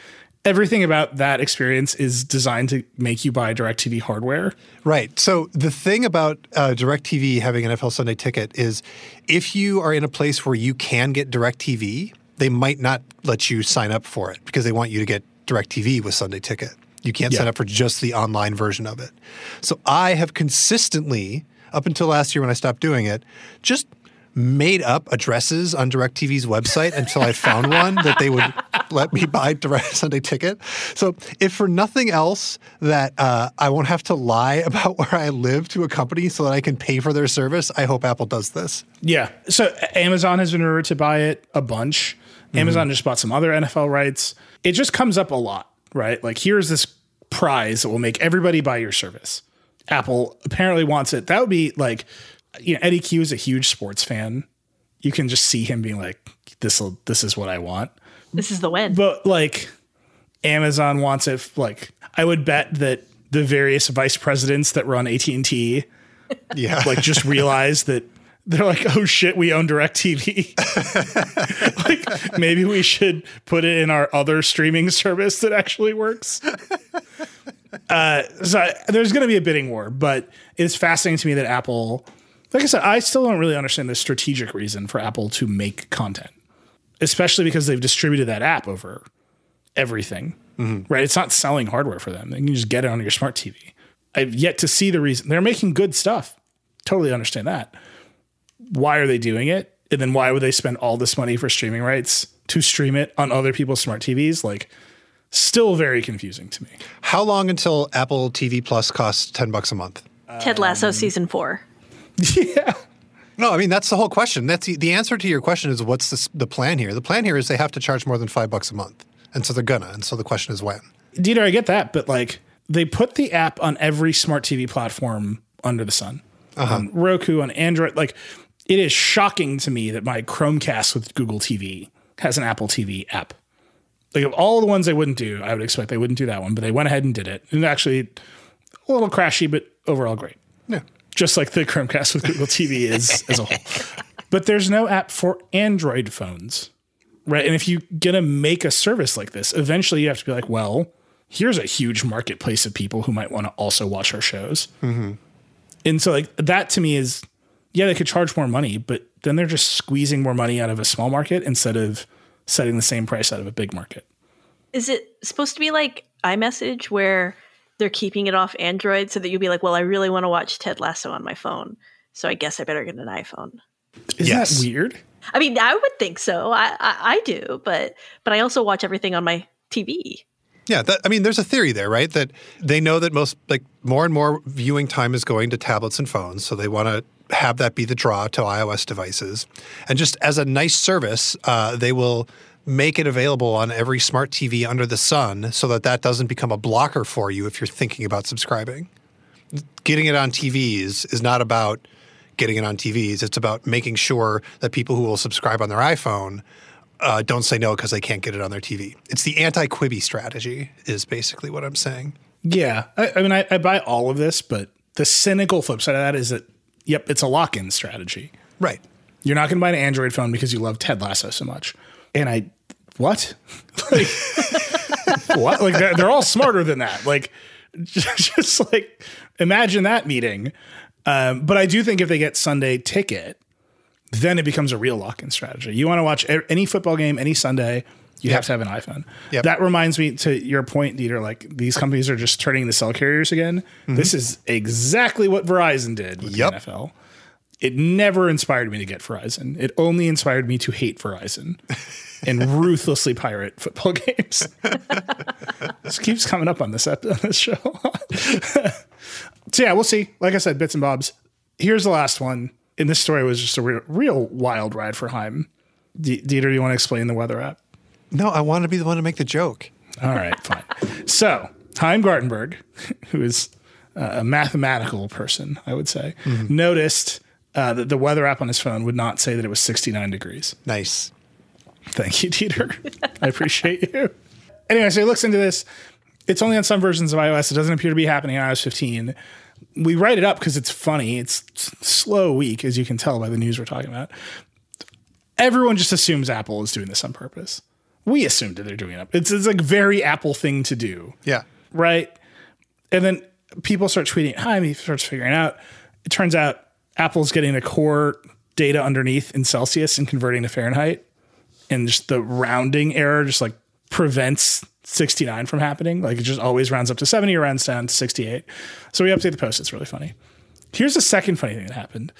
A: Everything about that experience is designed to make you buy DirecTV hardware.
E: Right. So the thing about uh, DirecTV having an NFL Sunday Ticket is if you are in a place where you can get DirecTV, they might not let you sign up for it because they want you to get DirecTV with Sunday Ticket. You can't sign up for just the online version of it. So I have consistently, up until last year when I stopped doing it, just made up addresses on DirecTV's website until I found one that they would let me buy *laughs* Direct Sunday Ticket. So if for nothing else, that uh, I won't have to lie about *laughs* where I live to a company so that I can pay for their service, I hope Apple does this.
A: Yeah. So Amazon has been rumored to buy it a bunch. Amazon just bought some other NFL rights. It just comes up a lot, right? Like here's this prize that will make everybody buy your service. Apple apparently wants it. That would be like, you know, Eddy Cue is a huge sports fan. You can just see him being like, "This will, this is what I want."
F: This is the win.
A: But like, Amazon wants it. Like, I would bet that the various vice presidents that run AT and T *laughs*
E: Yeah.
A: like just realize that they're like, oh shit, we own DirecTV. *laughs* like maybe we should put it in our other streaming service that actually works. Uh, so I- there's going to be a bidding war, but it's fascinating to me that Apple, like I said, I still don't really understand the strategic reason for Apple to make content, especially because they've distributed that app over everything. Mm-hmm. Right? It's not selling hardware for them. They can just get it on your smart TV. I've yet to see the reason. They're making good stuff. Totally understand that. Why are they doing it? And then why would they spend all this money for streaming rights to stream it on other people's smart TVs? Like, still very confusing to me.
E: How long until Apple TV Plus costs 10 bucks a month?
F: Ted Lasso season four. *laughs*
A: yeah.
E: No, I mean that's the whole question. That's the, the answer to your question is what's the, the plan here? The plan here is they have to charge more than five bucks a month, and so they're gonna. And so the question is when.
A: Dieter, I get that, but like they put the app on every smart TV platform under the sun. Uh-huh. On Roku, on Android. Like it is shocking to me that my Chromecast with Google TV has an Apple TV app. Like of all the ones they wouldn't do, I would expect they wouldn't do that one, but they went ahead and did it. And actually a little crashy, but overall great.
E: Yeah.
A: Just like the Chromecast with Google TV is as a whole. But there's no app for Android phones. Right. And if you're going to make a service like this, eventually you have to be like, well, here's a huge marketplace of people who might want to also watch our shows. Mm-hmm. And so, like, that to me is, yeah, they could charge more money, but then they're just squeezing more money out of a small market instead of setting the same price out of a big market.
F: Is it supposed to be like iMessage where they're keeping it off Android so that you'll be like, well, I really want to watch Ted Lasso on my phone. So I guess I better get an iPhone.
A: Isn't
E: Yes.
A: that weird?
F: I mean, I would think so. I, I, I do, but but I also watch everything on my TV.
E: Yeah, that, I mean, there's a theory there, right? That they know that most, like, more and more viewing time is going to tablets and phones, so they want to have that be the draw to iOS devices. And just as a nice service, uh, they will make it available on every smart TV under the sun, so that that doesn't become a blocker for you if you're thinking about subscribing. Getting it on TVs is not about getting it on TVs; it's about making sure that people who will subscribe on their iPhone uh, don't say no because they can't get it on their TV. It's the anti-Quibi strategy, is basically what I'm saying.
A: Yeah. I, I mean, I, I buy all of this, but the cynical flip side of that is that, yep, it's a lock in strategy.
E: Right.
A: You're not going to buy an Android phone because you love Ted Lasso so much. And I, what? like, *laughs* what? Like they're, they're all smarter than that. Like, just, *laughs* just like imagine that meeting. Um, but I do think if they get Sunday ticket, then it becomes a real lock-in strategy. You want to watch any football game any Sunday, you have to have an iPhone.
E: Yep.
A: That reminds me to your point, Dieter. Like these companies are just turning the cell carriers again. This is exactly what Verizon did with
E: Yep.
A: the NFL. It never inspired me to get Verizon. It only inspired me to hate Verizon *laughs* and ruthlessly pirate football *laughs* games. this keeps coming up on this *laughs* on this show. *laughs* so yeah, we'll see. Like I said, bits and bobs. Here's the last one. And this story was just a real, real wild ride for Chaim. D- Dieter, do you want to explain the weather app?
E: No, I want to be the one to make the joke.
A: All right, fine. So, Chaim Gartenberg, who is uh, a mathematical person, I would say, noticed uh, that the weather app on his phone would not say that it was 69 degrees.
E: Nice.
A: Thank you, Dieter. I appreciate you. Anyway, so he looks into this. It's only on some versions of iOS. It doesn't appear to be happening on iOS 15. we write it up because it's funny. It's slow week, as you can tell by the news we're talking about. Everyone just assumes Apple is doing this on purpose. We assumed that they're doing it. It's, it's like very Apple thing to do
E: Yeah.
A: right? And then people start tweeting him. He starts figuring out. It turns out Apple's getting the core data underneath in Celsius and converting to Fahrenheit, and just the rounding error just like prevents 69 from happening. Like it just always rounds up to 70 or rounds down to 68. So we update the post. It's really funny. Here's the second funny thing that happened.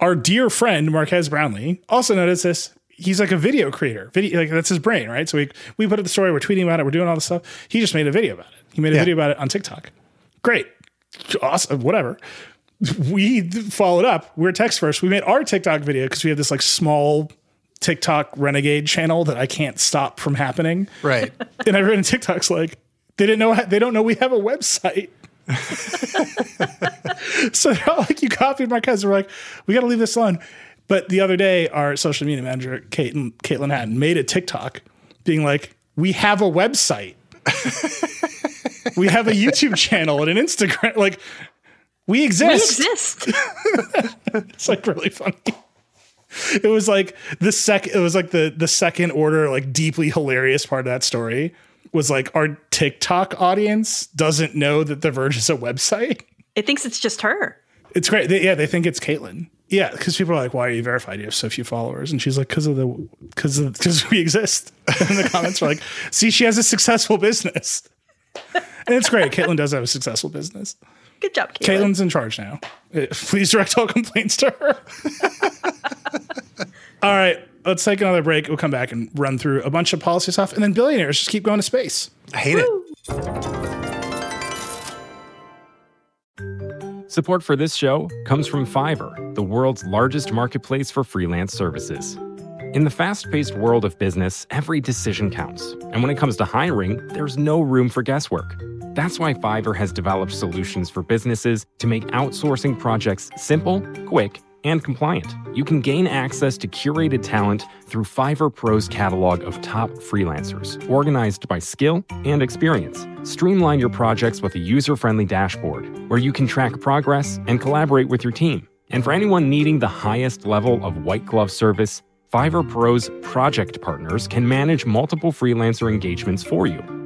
A: Our dear friend Marques Brownlee also noticed this. He's like a video creator. Video like that's his brain, right? So we we put up the story, we're tweeting about it, we're doing all this stuff. He just made a video about it. He made a
E: Yeah.
A: video about it on TikTok. Great. Awesome. Whatever. We followed up. We're text first. We made our TikTok video because we have this like small TikTok renegade channel that I can't stop from happening.
E: Right.
A: And everyone in TikTok's like, they didn't know they don't know we have a website. *laughs* so they're all like, you copied my cousin. We're like, we got to leave this alone. But the other day, our social media manager, Caitlin, Caitlin Hatton, made a TikTok being like, we have a website. *laughs* we have a YouTube channel and an Instagram. Like, we exist.
F: We
A: exist.
F: exist. *laughs*
A: It's like really funny. *laughs* It was like the second. It was like the the second order, like deeply hilarious part of that story was like our TikTok audience doesn't know that The Verge is a website.
F: it thinks it's just her.
A: It's great. They, yeah, they think it's Caitlyn. Yeah, because people are like, "Why are you verified? You have so few followers." And she's like, "Because of the because because we exist." *laughs* And the comments are like, "See, she has a successful business." *laughs* And it's great. Caitlyn does have a successful business.
F: Good job, Caitlin.
A: Caitlin's in charge now. Uh, Please direct all complaints to her. *laughs* all right, let's take another break. We'll come back and run through a bunch of policy stuff, and then billionaires just keep going to space.
E: I hate it.
H: Support for this show comes from Fiverr, the world's largest marketplace for freelance services. In the fast paced world of business, every decision counts. And when it comes to hiring, there's no room for guesswork. That's why Fiverr has developed solutions for businesses to make outsourcing projects simple, quick, and compliant. You can gain access to curated talent through Fiverr Pro's catalog of top freelancers, organized by skill and experience. Streamline your projects with a user friendly dashboard where you can track progress and collaborate with your team. And for anyone needing the highest level of white glove service, Fiverr Pro's project partners can manage multiple freelancer engagements for you.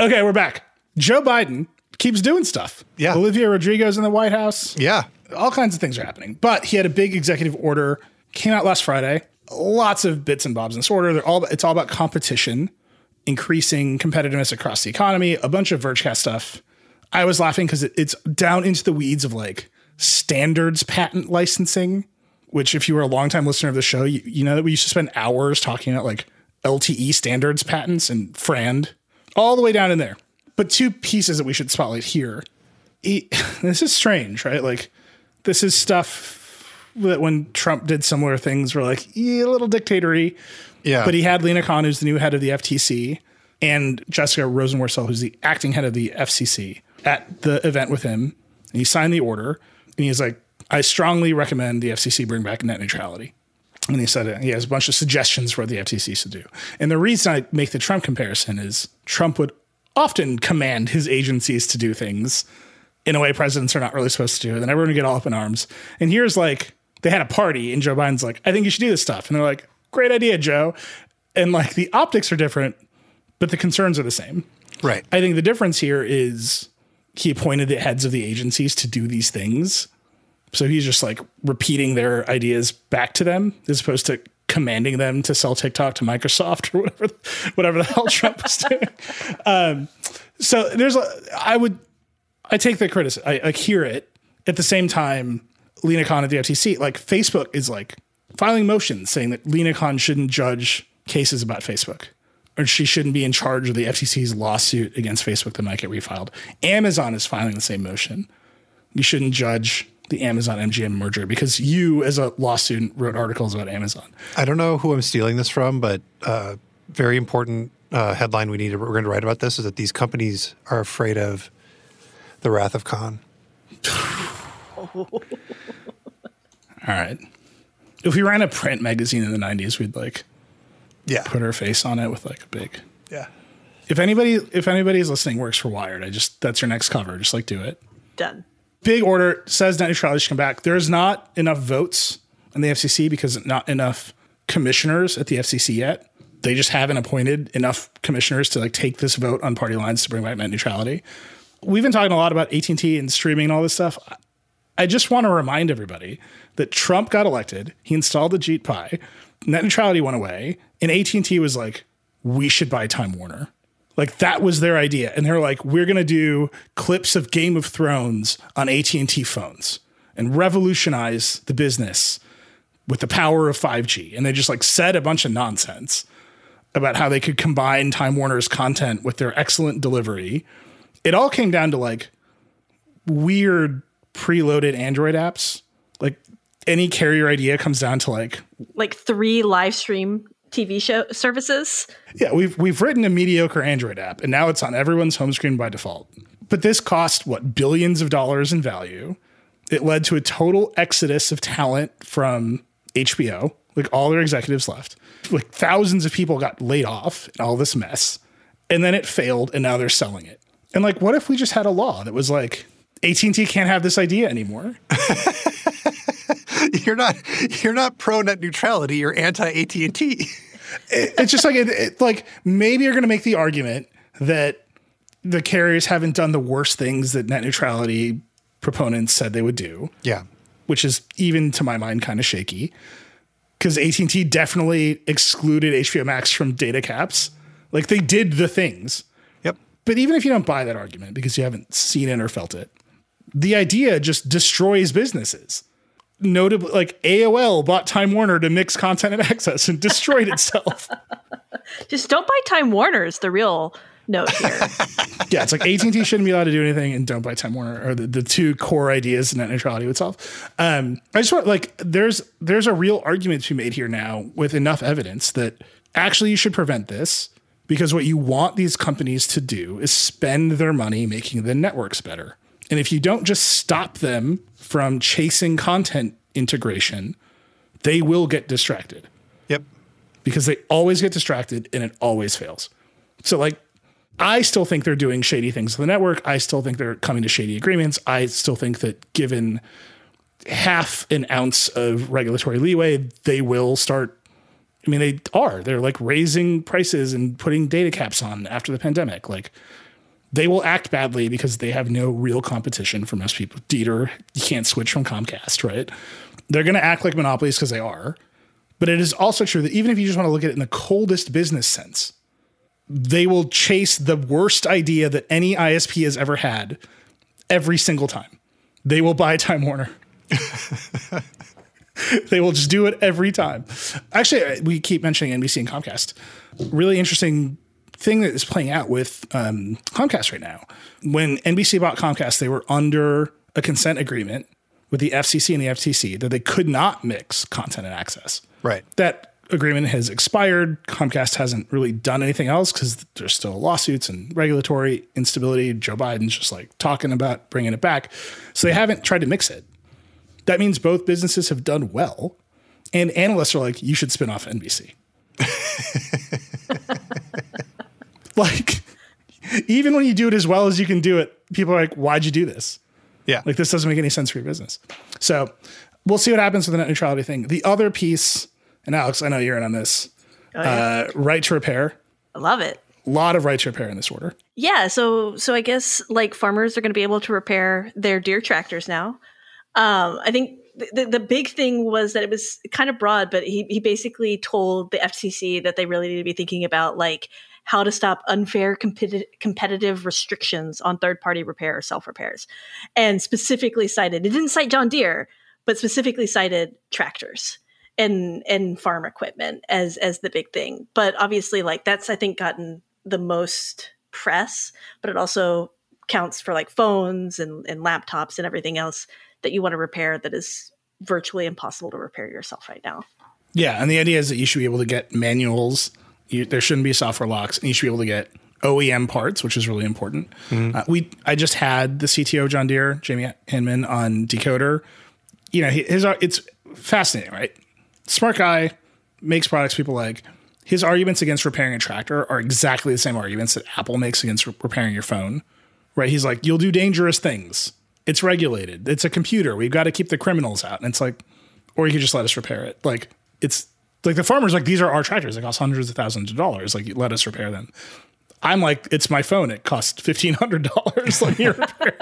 A: Okay, we're back. Joe Biden keeps doing stuff.
E: Yeah.
A: Olivia Rodrigo's in the White House.
E: Yeah.
A: All kinds of things are happening. But he had a big executive order, came out last Friday. Lots of bits and bobs in this order. They're all it's all about competition, increasing competitiveness across the economy, a bunch of Vergecast stuff. I was laughing because it, it's down into the weeds of like standards patent licensing, which if you were a longtime listener of the show, you, you know that we used to spend hours talking about like LTE standards patents and FRAND, all the way down in there. But two pieces that we should spotlight here. He- *sighs* this is strange, right? Like, this is stuff that when Trump did similar things, were like yeah, a little dictatory.
E: Yeah.
A: But he had Lina Khan, who's the new head of the FTC, and Jessica Rosenworcel, who's the acting head of the FCC. at the event with him, and he signed the order, and he's like, "I strongly recommend the FCC bring back net neutrality." And he said he has a bunch of suggestions for what the FTC should do. And the reason I make the Trump comparison is Trump would often command his agencies to do things in a way presidents are not really supposed to do. And then everyone would get all up in arms. And here's like they had a party, and Joe Biden's like, I think you should do this stuff. And they're like, Great idea, Joe. And like the optics are different, but the concerns are the same.
E: Right.
A: I think the difference here is he appointed the heads of the agencies to do these things. So he's just like repeating their ideas back to them as opposed to commanding them to sell TikTok to Microsoft *laughs* or whatever, whatever the hell Trump was doing. *laughs* Um, so there's, a, I would, I take the criticism, I, I hear it. At the same time, Lina Khan at the FTC, like Facebook is like filing motions saying that Lina Khan shouldn't judge cases about Facebook or she shouldn't be in charge of the FTC's lawsuit against Facebook that might get refiled. Amazon is filing the same motion. You shouldn't judge the Amazon MGM merger because you, as a law student, wrote articles about Amazon.
E: I don't know who I'm stealing this from, but uh, very important uh, headline we need to, we're going to write about this is that these companies are afraid of the wrath of Khan. *laughs*
A: All right. If we ran a print magazine in the 90s, we'd like
E: yeah.
A: put her face on it with like a big
E: Yeah.
A: If anybody if anybody's listening works for Wired, I just that's your next cover. Just like do it.
F: Done.
A: Big order says net neutrality should come back. There's not enough votes in the FCC because not enough commissioners at the FCC yet. They just haven't appointed enough commissioners to like take this vote on party lines to bring back net neutrality. We've been talking a lot about AT&T and streaming and all this stuff. I just want to remind everybody that Trump got elected. He installed Ajit Pai. Net neutrality went away, and AT&T was like, "We should buy Time Warner." Like that was their idea, and they're like, "We're to do clips of Game of Thrones on AT&T phones and revolutionize the business with the power of 5G." And they just like said a bunch of nonsense about how they could combine Time Warner's content with their excellent delivery. It all came down to like weird preloaded Android apps. Like any carrier idea comes down to like
F: Like three live stream TV show services.
A: yeah, we've we've written a mediocre Android app and now it's on everyone's home screen by default. But this cost what billions of dollars in value. It led to a total exodus of talent from HBO. Like all their executives left. Like thousands of people got laid off and all this mess. And then it failed and now they're selling it. And like what if we just had a law that was like AT&T can't have this idea anymore? *laughs* *laughs*
E: You're not you're not pro net neutrality. You're anti AT and T.
A: it's just like it, it, like maybe you're going to make the argument that the carriers haven't done the worst things that net neutrality proponents said they would do.
E: Yeah,
A: which is even to my mind kind of shaky because AT&T definitely excluded HBO Max from data caps. Like they did the things.
E: Yep.
A: But even if you don't buy that argument because you haven't seen it or felt it, the idea just destroys businesses. Notably, like AOL bought Time Warner to mix content and access and destroyed itself. *laughs*
F: Just don't buy Time Warner is the real note here. *laughs*
A: yeah, it's like AT&T shouldn't be allowed to do anything and don't buy Time Warner are the, the two core ideas in net neutrality itself. Um, I just want like there's there's a real argument to be made here now with enough evidence that actually you should prevent this because what you want these companies to do is spend their money making the networks better. And if you don't just stop them from chasing content integration, they will get distracted.
E: Yep.
A: Because they always get distracted and it always fails. So like I still think they're doing shady things to the network. I still think they're coming to shady agreements. I still think that given half an ounce of regulatory leeway, they will start. I mean, they are. They're like raising prices and putting data caps on after the pandemic. Like they will act badly because they have no real competition for most people. Dieter, you can't switch from Comcast, right? They're going to act like monopolies because they are. But it is also true that even if you just want to look at it in the coldest business sense, they will chase the worst idea that any ISP has ever had every single time. They will buy Time Warner. *laughs* they will just do it every time. Actually, we keep mentioning NBC and Comcast. Really interesting thing that is playing out with um, Comcast right now. When NBC bought Comcast, they were under a consent agreement with the FCC and the FTC that they could not mix content and access.
E: Right.
A: That agreement has expired. Comcast hasn't really done anything else because there's still lawsuits and regulatory instability. Joe Biden's just like talking about bringing it back. So they haven't tried to mix it. That means both businesses have done well. And analysts are like, you should spin off NBC. *laughs* *laughs* like, even when you do it as well as you can do it, people are like, why'd you do this?
E: Yeah.
A: Like, this doesn't make any sense for your business. So we'll see what happens with the net neutrality thing. The other piece, and Alex, I know you're in on this uh, right to repair.
F: I love it.
A: A lot of right to repair in this order.
F: Yeah, so so I guess like farmers are going to be able to repair their Deere tractors now. Um, I think the, the big thing was that it was kind of broad, but he he basically told the FCC that they really need to be thinking about like how to stop unfair competi- competitive restrictions on third party repair or self repairs, and specifically cited it didn't cite John Deere, but specifically cited tractors and and farm equipment as as the big thing. But obviously, like that's I think gotten the most press, but it also counts for like phones and, and laptops and everything else that you want to repair that is virtually impossible to repair yourself right now.
A: Yeah, and the idea is that you should be able to get manuals. You, there shouldn't be software locks, and you should be able to get OEM parts, which is really important.
E: Mm-hmm.
A: Uh, we I just had the CTO John Deere, Jahmy Hindman, on Decoder. You know, his it's fascinating, right? Smart guy makes products people like. His arguments against repairing a tractor are exactly the same arguments that Apple makes against re- repairing your phone, right? He's like, you'll do dangerous things. It's regulated. It's a computer. We've got to keep the criminals out. And it's like, or you could just let us repair it. Like it's like the farmer's like, these are our tractors. They cost hundreds of thousands of dollars. Like let us repair them. I'm like, it's my phone. It costs fifteen hundred dollars. *laughs* Let me repair.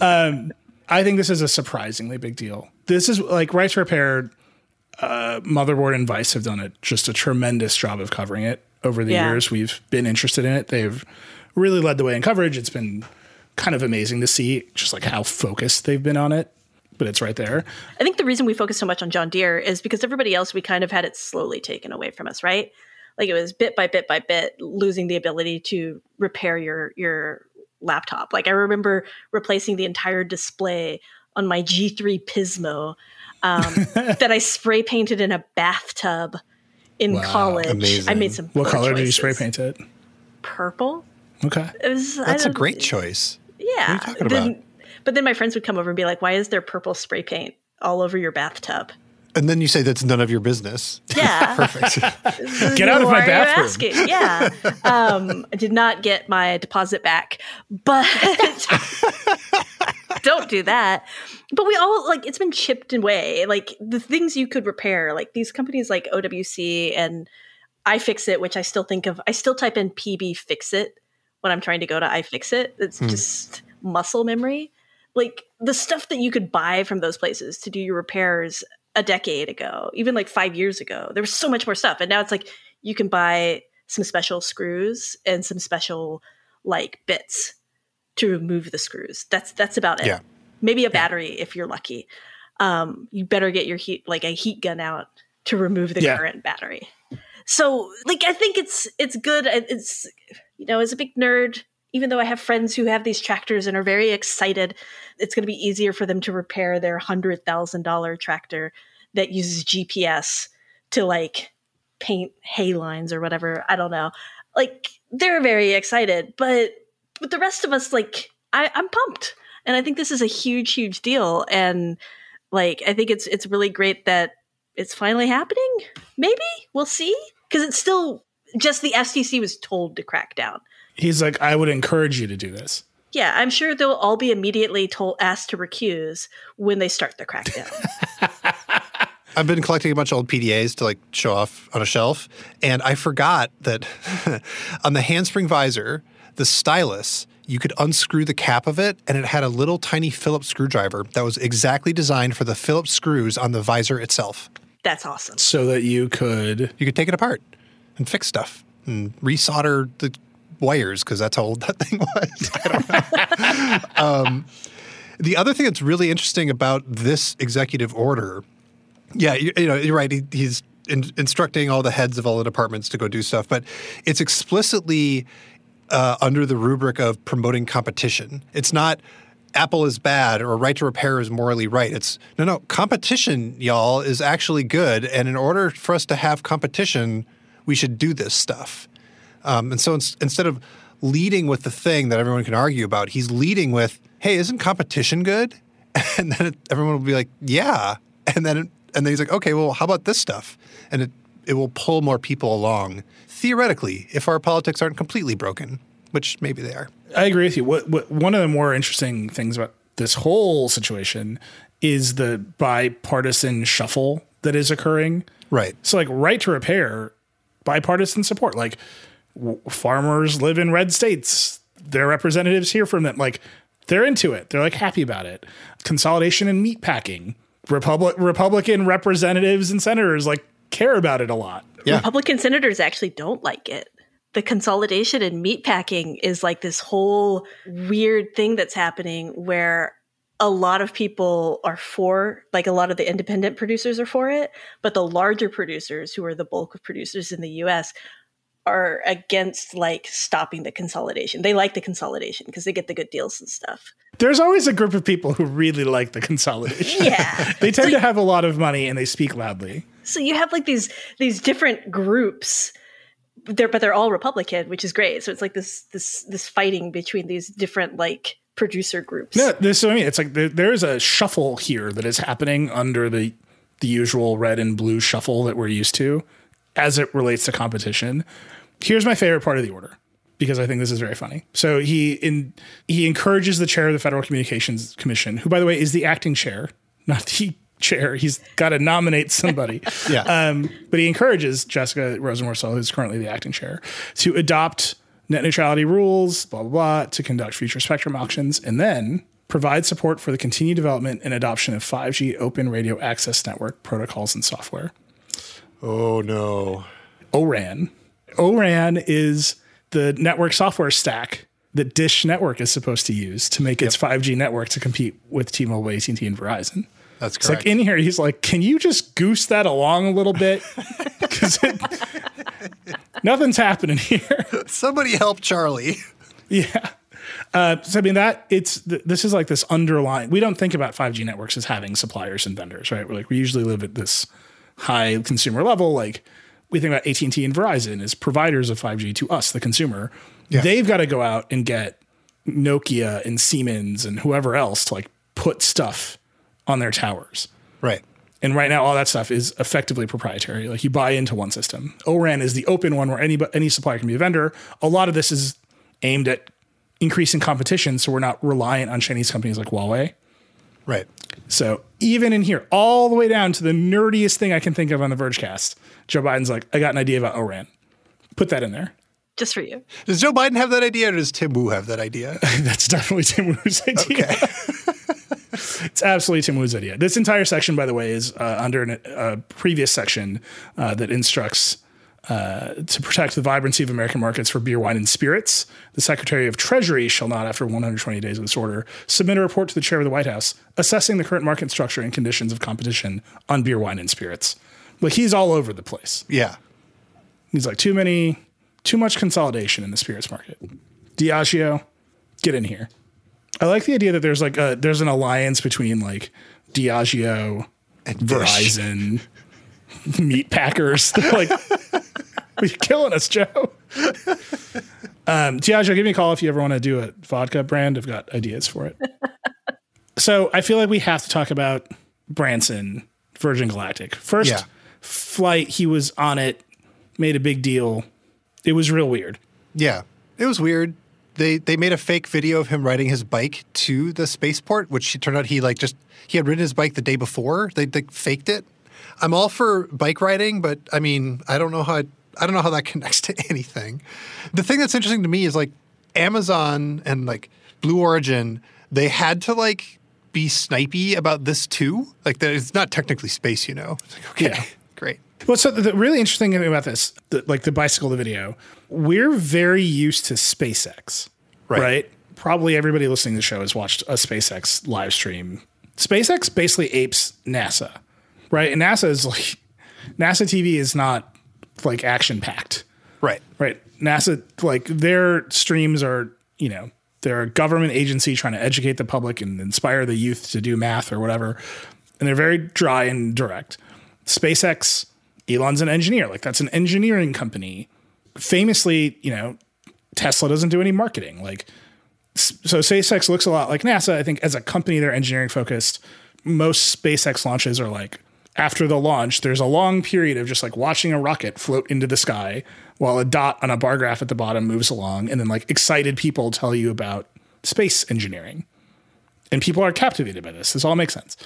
A: um, I think this is a surprisingly big deal. This is like right to repair. Uh, Motherboard and Vice have done it just a tremendous job of covering it over the
F: Yeah.
A: years. We've been interested in it. They've really led the way in coverage. It's been kind of amazing to see just like how focused they've been on it. But it's right there.
F: I think the reason we focus so much on John Deere is because everybody else we kind of had it slowly taken away from us, right? Like it was bit by bit by bit losing the ability to repair your your laptop. Like I remember replacing the entire display on my G3 Pismo um, *laughs* that I spray painted in a bathtub in
A: Wow,
F: college. I made some.
A: What
F: poor
A: color did you spray paint it?
F: Purple.
A: Okay.
F: It was,
E: That's a great choice.
F: Yeah.
E: you talking
F: Then-
E: about?
F: But then my friends would come over and be like, "Why is there purple spray paint all over your bathtub?"
E: And then you say that's none of your business. *laughs*
F: Yeah. *laughs*
E: Perfect.
A: Get out of
F: Why
A: my
F: are
A: bathroom.
F: asking? Yeah. Um, I did not get my deposit back, but *laughs* don't do that. But we all like it's been chipped away. Like the things you could repair, like these companies like OWC and iFixit, which I still think of. I still type in PB Fixit when I'm trying to go to iFixit. It's just muscle memory. Like the stuff that you could buy from those places to do your repairs a decade ago, even like five years ago, there was so much more stuff. And now it's like you can buy some special screws and some special like bits to remove the screws. That's that's about it.
E: Yeah.
F: Maybe a battery if you're lucky. Um, you better get your heat like a heat gun out to remove the
A: Yeah.
F: current battery. So like I think it's it's good. It's you know as a big nerd, even though I have friends who have these tractors and are very excited, it's going to be easier for them to repair their hundred thousand dollar tractor that uses GPS to like paint hay lines or whatever. I don't know. Like they're very excited, but but the rest of us, like I, I'm pumped, and I think this is a huge, huge deal. And like I think it's it's really great that it's finally happening. Maybe we'll see because it's still just the FCC was told to crack down.
A: He's like, I would encourage you to do this.
F: Yeah, I'm sure they'll all be immediately told asked to recuse when they start the crackdown. *laughs*
E: I've been collecting a bunch of old PDAs to like show off on a shelf, and I forgot that *laughs* on the handspring visor, the stylus, you could unscrew the cap of it, and it had a little tiny Phillips screwdriver that was exactly designed for the Phillips screws on the visor itself.
F: That's awesome.
A: So that you could
E: You could take it apart and fix stuff and resolder the wires because that's how old that *laughs* thing was. Um, the other thing that's really interesting about this executive order, yeah, you, you know, you're right. He, he's in, instructing all the heads of all the departments to go do stuff, but it's explicitly uh, under the rubric of promoting competition. It's not Apple is bad or right to repair is morally right. It's no, no, competition, y'all, is actually good. And in order for us to have competition, we should do this stuff. Um, and so ins- instead of leading with the thing that everyone can argue about, he's leading with, hey, isn't competition good? *laughs* And then it, everyone will be like, yeah. And then, and then he's like, okay, well, how about this stuff? And it, it will pull more people along, theoretically, if our politics aren't completely broken, which maybe they are.
A: I agree with you. What, what one of the more interesting things about this whole situation is the bipartisan shuffle that is occurring.
E: Right.
A: So, like, right to repair, bipartisan support. Like, w- farmers live in red states. Their representatives hear from them. Like, they're into it. They're like happy about it. Consolidation in meat packing. Republic Republican representatives and senators like care about it a lot.
F: Republican senators actually don't like it. The consolidation in meatpacking is like this whole weird thing that's happening where a lot of people are for, like a lot of the independent producers are for it, but the larger producers, who are the bulk of producers in the US, are against like stopping the consolidation. They like the consolidation because they get the good deals and stuff.
A: There's always a group of people who really like the consolidation.
F: Yeah. *laughs*
A: they tend to have a lot of money and they speak loudly.
F: So you have like these these different groups they're but they're all Republican, which is great. So it's like this this this fighting between these different like producer groups.
A: No, this is what I mean. It's like there, there's a shuffle here that is happening under the the usual red and blue shuffle that we're used to as it relates to competition. Here's my favorite part of the order because I think this is very funny. So he in he encourages the chair of the Federal Communications Commission, who by the way is the acting chair, not the *laughs* chair. He's got to nominate somebody. *laughs*
E: Yeah.
A: Um, but he encourages Jessica Rosenworcel, who's currently the acting chair, to adopt net neutrality rules, blah, blah, blah, to conduct future spectrum auctions, and then provide support for the continued development and adoption of 5G open radio access network protocols and software.
E: Oh, no.
A: ORAN. ORAN is the network software stack that Dish Network is supposed to use to make its 5G network to compete with T-Mobile, AT&T, and Verizon.
E: That's
A: It's
E: correct.
A: like in here, he's like, "Can you just goose that along a little bit? *laughs* Because nothing's happening here."
E: Somebody help Charlie.
A: yeah. Uh, so I mean that it's th- this is like this underlying. We don't think about 5G networks as having suppliers and vendors, right? We're like we usually live at this high consumer level. Like we think about AT and Verizon as providers of 5G to us, the consumer. They've got to go out and get Nokia and Siemens and whoever else to like put stuff on their towers.
E: Right.
A: And right now, all that stuff is effectively proprietary. Like you buy into one system. ORAN is the open one where any any supplier can be a vendor. A lot of this is aimed at increasing competition, so we're not reliant on Chinese companies like Huawei.
E: Right.
A: So even in here, all the way down to the nerdiest thing I can think of on the Vergecast, Joe Biden's like, I got an idea about ORAN. Put that in there.
F: Just for you.
E: Does Joe Biden have that idea or does Tim Wu have that idea? *laughs*
A: That's definitely Tim Wu's idea. *laughs* it's absolutely Tim Wu's idea. This entire section, by the way, is uh, under an, a previous section uh, that instructs uh, to protect the vibrancy of American markets for beer, wine, and spirits. The Secretary of Treasury shall not, after 120 days of this order, submit a report to the chair of the White House assessing the current market structure and conditions of competition on beer, wine, and spirits. Like he's all over the place.
E: Yeah.
A: He's like too many, too much consolidation in the spirits market. Diageo, get in here. I like the idea that there's like a there's an alliance between like Diageo,
E: And
A: Verizon, *laughs* meat packers. They're *laughs* like, *laughs* you're killing us, Joe. Um, Diageo, give me a call if you ever want to do a vodka brand. I've got ideas for it. so I feel like we have to talk about Branson, Virgin Galactic. First
E: Yeah.
A: Flight, he was on it, made a big deal. It was real weird.
E: Yeah. It was weird. They they made a fake video of him riding his bike to the spaceport, which turned out he like just he had ridden his bike the day before. They, they faked it. I'm all for bike riding, but I mean, I don't know how I don't know how that *laughs* connects to anything. The thing that's interesting to me is like Amazon and like Blue Origin, they had to like be snipey about this too. Like that it's not technically space, you know. It's like, okay,
A: Yeah.
E: Great.
A: Well, so the, the really interesting thing about this, the, like the bicycle, the video, we're very used to SpaceX,
E: Right.
A: right? Probably everybody listening to the show has watched a SpaceX live stream. SpaceX basically apes NASA, right? And NASA is like, NASA TV is not like action packed,
E: Right.
A: right? NASA, like their streams are, you know, They're a government agency trying to educate the public and inspire the youth to do math or whatever. And they're very dry and direct. SpaceX, Elon's an engineer. Like that's an engineering company. Famously, you know, Tesla doesn't do any marketing. Like, so SpaceX looks a lot like NASA. I think as a company, they're engineering focused. Most SpaceX launches are like after the launch, there's a long period of just like watching a rocket float into the sky while a dot on a bar graph at the bottom moves along. And then like excited people tell you about space engineering. And people are captivated by this. This all makes sense.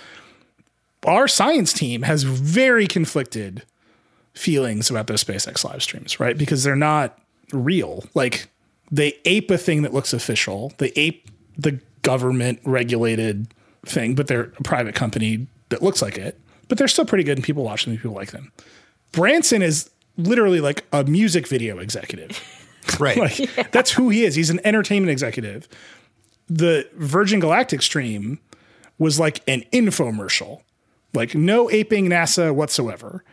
A: Our science team has very conflicted feelings about those SpaceX live streams, right? Because they're not real. Like they ape a thing that looks official. They ape the government regulated thing, but they're a private company that looks like it. But they're still pretty good and people watch them and people like them. Branson is literally like a music video executive. *laughs*
E: Right.
A: like yeah. that's who he is. He's an entertainment executive. The Virgin Galactic stream was like an infomercial. Like no aping NASA whatsoever.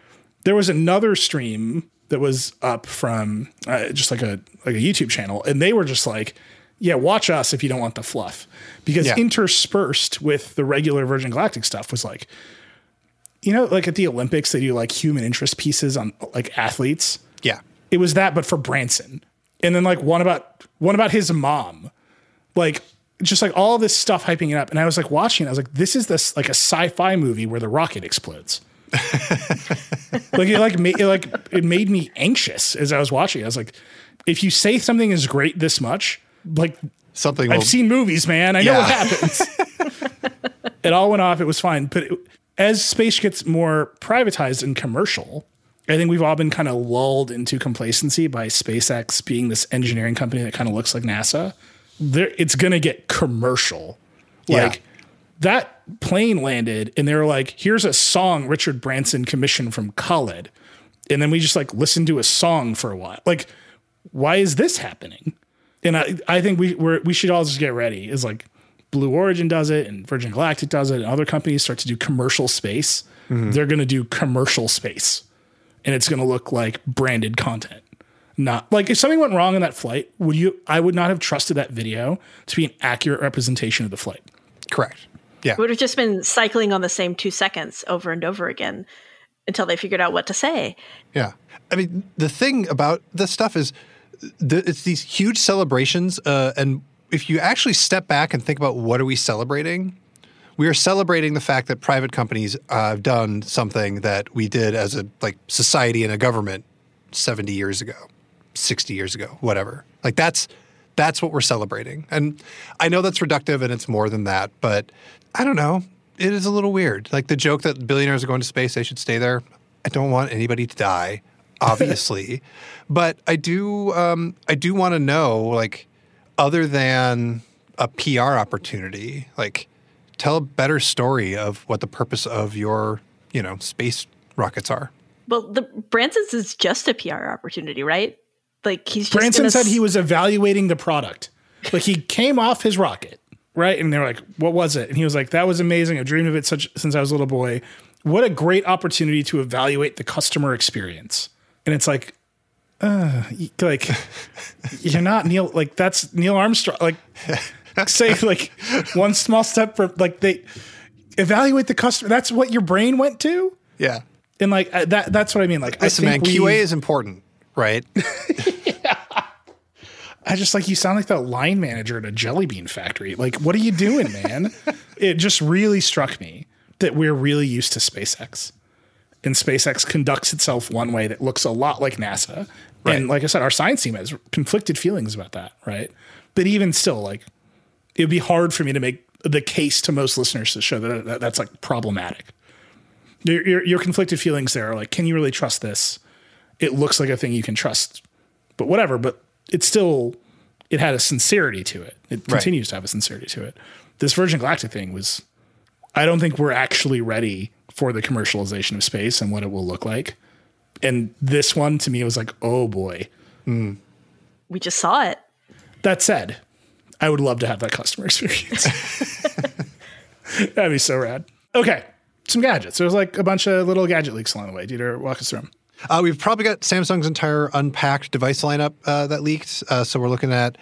A: There was another stream that was up from uh, just like a like a YouTube channel, and they were just like, "Yeah, watch us if you don't want the fluff," because yeah. interspersed with the regular Virgin Galactic stuff was like, you know, like at the Olympics, they do like human interest pieces on like athletes.
E: Yeah,
A: it was that, but for Branson, and then like one about one about his mom, like just like all this stuff hyping it up. And I was like watching, I was like, this is this like a sci-fi movie where the rocket explodes. *laughs* like it like made it like it made me anxious as I was watching. I was like, if you say something is great this much, like
E: something
A: I've will, seen movies, man. I yeah. know what happens. *laughs* it all went off. It was fine, but it, as space gets more privatized and commercial, I think we've all been kind of lulled into complacency by SpaceX being this engineering company that kind of looks like NASA. There, it's going to get commercial. Like yeah. that plane landed, and they were like, "Here's a song Richard Branson commissioned from Khalid," and then we just like listened to a song for a while. Like, why is this happening? And I, I think we we we should all just get ready. Is like Blue Origin does it, and Virgin Galactic does it, and other companies start to do commercial space. Mm-hmm. They're going to do commercial space and it's going to look like branded content. Not like if something went wrong in that flight, would you? I would not have trusted that video to be an accurate representation of the flight.
E: Correct. Yeah.
F: It would have just been cycling on the same two seconds over and over again until they figured out what to say.
E: Yeah. I mean, the thing about this stuff is the, it's these huge celebrations. Uh, and if you actually step back and think about what are we celebrating, we are celebrating the fact that private companies uh, have done something that we did as a like society and a government 70 years ago, 60 years ago, whatever. Like that's that's what we're celebrating. And I know that's reductive and it's more than that, but I don't know. It is a little weird. Like the joke that billionaires are going to space, they should stay there. I don't want anybody to die, *laughs* obviously. but I do um, I do want to know like other than a PR opportunity, like tell a better story of what the purpose of your, you know, space rockets are.
F: Well, the Branson's is just a PR opportunity, right? Like he's
A: Branson said he was evaluating the product. Like he came off his rocket, right? And they're like, "What was it?" And he was like, "That was amazing. I dreamed of it such since I was a little boy. What a great opportunity to evaluate the customer experience." And it's like, uh, like *laughs* you're not Neil. Like that's Neil Armstrong. Like *laughs* say like one small step for like they evaluate the customer. That's what your brain went to.
E: Yeah,
A: and like uh, that. That's what I mean. Like,
E: listen, man, QA is important, right?
A: yeah. *laughs* *laughs* I just like you sound like that line manager at a jelly bean factory. Like, what are you doing, man? *laughs* it just really struck me that we're really used to SpaceX. And SpaceX conducts itself one way that looks a lot like NASA. Right. And like I said, our science team has conflicted feelings about that, right? But even still, like it would be hard for me to make the case to most listeners to show that, that that's like problematic. Your, your, your conflicted feelings there are like, can you really trust this? It looks like a thing you can trust, but whatever. But it's still, it had a sincerity to it. It continues right. to have a sincerity to it. This Virgin Galactic thing was, I don't think we're actually ready for the commercialization of space and what it will look like. And this one to me was like, oh boy. Mm.
F: We just saw it.
A: That said, I would love to have that customer *laughs* experience. *laughs* That'd be so rad. Okay, some gadgets. There's like a bunch of little gadget leaks along the way. Dieter, walk us through them.
E: Uh, we've probably got Samsung's entire unpacked device lineup uh, that leaked. Uh, so we're looking at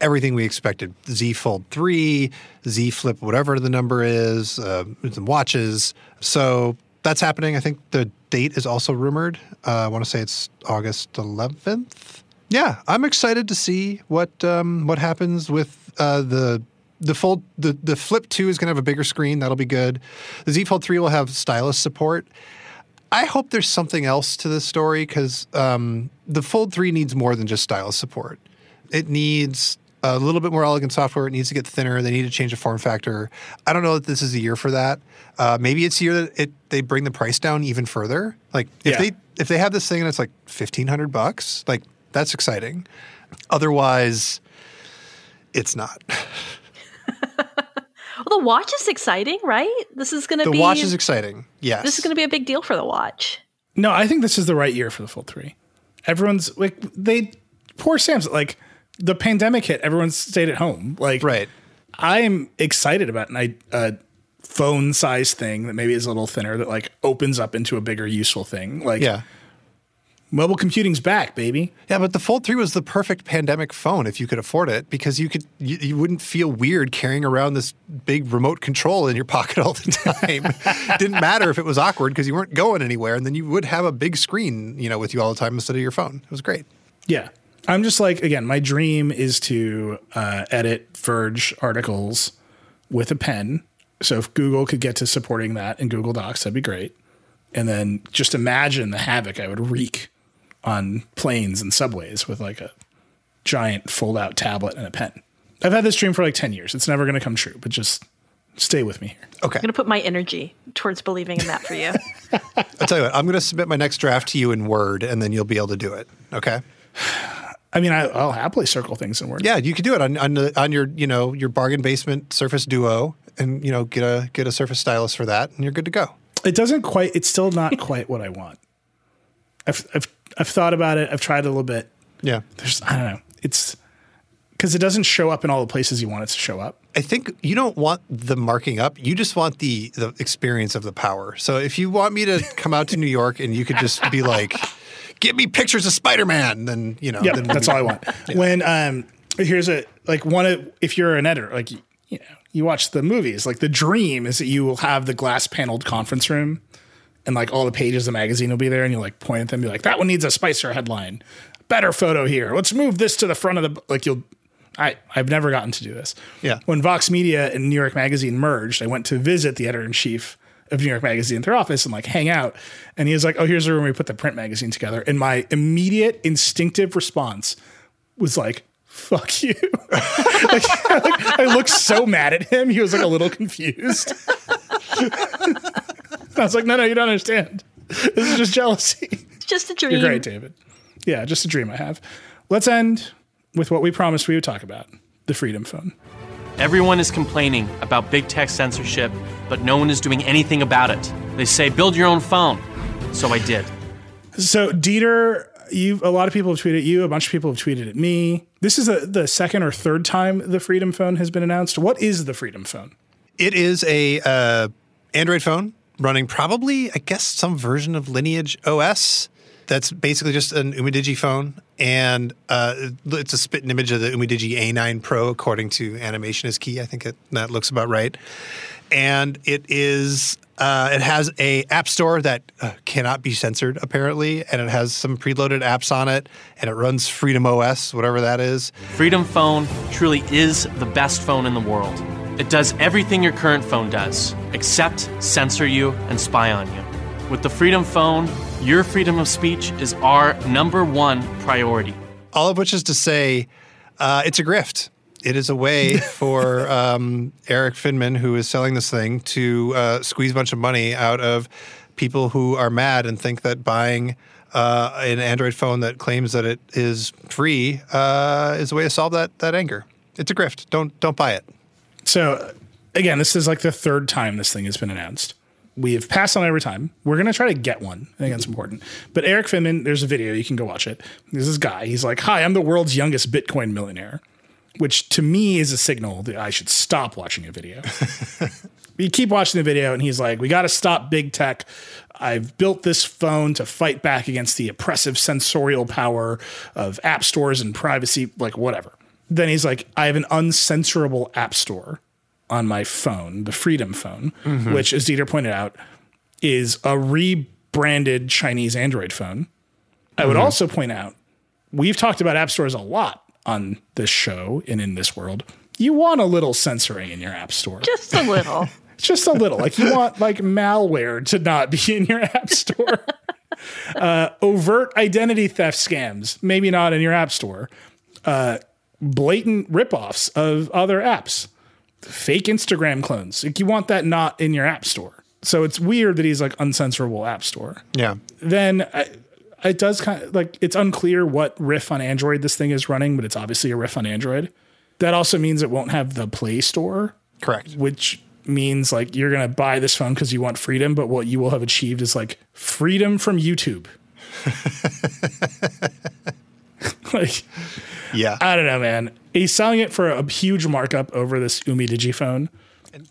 E: everything we expected: Z Fold three, Z Flip, whatever the number is, uh, some watches. So that's happening. I think the date is also rumored. Uh, I want to say it's August 11th. Yeah, I'm excited to see what um, what happens with uh, the the fold. The the Flip Two is going to have a bigger screen. That'll be good. The Z Fold Three will have stylus support. I hope there's something else to this story because um, the Fold 3 needs more than just stylus support. It needs a little bit more elegant software. It needs to get thinner. They need to change the form factor. I don't know that this is the year for that. Uh, maybe it's the year that it, they bring the price down even further. Like if
A: Yeah.
E: they if they have this thing and it's like fifteen hundred bucks, like that's exciting. Otherwise, it's not. *laughs*
F: Well, the watch is exciting, right? This is going to be.
E: The watch is exciting. Yes.
F: This is going to be a big deal for the watch.
A: No, I think this is the right year for the Fold 3. Everyone's like, they, poor Sam's like, the pandemic hit, everyone stayed at home. Like,
E: right.
A: I'm excited about an, i- a phone size thing that maybe is a little thinner that like opens up into a bigger useful thing. Like,
E: Yeah.
A: Mobile computing's back, baby.
E: Yeah, but the Fold 3 was the perfect pandemic phone if you could afford it because you could you, you wouldn't feel weird carrying around this big remote control in your *laughs* pocket all the time. *laughs* Didn't matter if it was awkward because you weren't going anywhere and then you would have a big screen, you know, with you all the time instead of your phone. It was great.
A: Yeah. I'm just like, again, my dream is to uh, edit Verge articles with a pen. So if Google could get to supporting that in Google Docs, that'd be great. And then just imagine the havoc I would wreak on planes and subways with like a giant fold out tablet and a pen. I've had this dream for like 10 years. It's never going to come true, but just stay with me here.
E: Okay.
F: I'm going to put my energy towards believing in that for you. *laughs*
E: I'll tell you what, I'm going to submit my next draft to you in Word and then you'll be able to do it. Okay. *sighs*
A: I mean, I, I'll happily circle things in Word.
E: Yeah, you could do it on, on, the, on your, you know, your bargain basement Surface Duo and, you know, get a, get a Surface stylus for that and you're good to go.
A: It doesn't quite. It's still not quite what I want. I've I've I've thought about it. I've tried a little bit.
E: Yeah.
A: There's I don't know. It's because it doesn't show up in all the places you want it to show up.
E: I think you don't want the marking up. You just want the the experience of the power. So if you want me to come out to New York and you could just be like, "Give me pictures of Spider Man," then you know,
A: Yeah,
E: then
A: that's all I want. *laughs* When um, here's a like one of if you're an editor, like you know, you watch the movies. Like the dream is that you will have the glass paneled conference room, and like all the pages of the magazine will be there, and you'll like point at them, and be like, that one needs a Spicer headline, better photo here. Let's move this to the front of the like you'll. I, I've never gotten to do this.
E: Yeah.
A: When Vox Media and New York Magazine merged, I went to visit the editor in chief of New York Magazine at their office and like hang out. And he was like, Oh, here's the room we put the print magazine together. And my immediate instinctive response was like, fuck you. *laughs* like, *laughs* like, I looked so mad at him. He was like a little confused. *laughs* *laughs* I was like, no, no, you don't understand. This is just jealousy.
F: It's just a dream.
A: You're great, David. Yeah, just a dream I have. Let's end with what we promised we would talk about the Freedom Phone.
D: Everyone is complaining about big tech censorship, but no one is doing anything about it. They say, build your own phone. So I did.
A: So, Dieter, you a lot of people have tweeted at you, a bunch of people have tweeted at me. This is a, the second or third time the Freedom Phone has been announced. What is the Freedom Phone?
E: It is a uh, Android phone running probably, I guess, some version of Lineage OS. That's basically just an Umidigi phone, and uh, it's a spit image of the Umidigi A9 Pro, according to Animation is Key. I think it, that looks about right. And it is uh, it has a app store that uh, cannot be censored apparently, and it has some preloaded apps on it, and it runs Freedom OS, whatever that is.
D: Freedom Phone truly is the best phone in the world. It does everything your current phone does, except censor you and spy on you. With the Freedom Phone, your freedom of speech is our number one priority.
E: All of which is to say, uh, it's a grift. It is a way *laughs* for um, Erik Finman, who is selling this thing, to uh, squeeze a bunch of money out of people who are mad and think that buying uh, an Android phone that claims that it is free uh, is a way to solve that that anger. It's a grift. Don't don't buy it.
A: So, again, this is like the third time this thing has been announced. We have passed on every time. We're going to try to get one. I think that's important. But Erik Finman, there's a video. You can go watch it. There's this guy. He's like, Hi, I'm the world's youngest Bitcoin millionaire, which to me is a signal that I should stop watching a video. *laughs* you keep watching the video, and he's like, We got to stop big tech. I've built this phone to fight back against the oppressive censorial power of app stores and privacy, like whatever. Then he's like, I have an uncensorable app store on my phone, the Freedom phone,
E: Mhm.
A: which, as Dieter pointed out, is a rebranded Chinese Android phone. I would
E: Mhm.
A: also point out, we've talked about app stores a lot on this show and in this world. You want a little censoring in your app store.
F: Just a little. *laughs*
A: Just a little. Like you want like malware to not be in your app store. *laughs* uh, overt identity theft scams, maybe not in your app store. Uh, blatant ripoffs of other apps, fake Instagram clones. Like you want that not in your app store. So it's weird that he's like uncensorable app store.
E: Yeah.
A: Then I, it does kind of like it's unclear what riff on Android this thing is running, but it's obviously a riff on Android. That also means it won't have the Play Store.
E: Correct.
A: Which means like you're gonna buy this phone because you want freedom, but what you will have achieved is like freedom from YouTube. *laughs* like
E: Yeah.
A: I don't know, man. He's selling it for a huge markup over this Umidigi phone.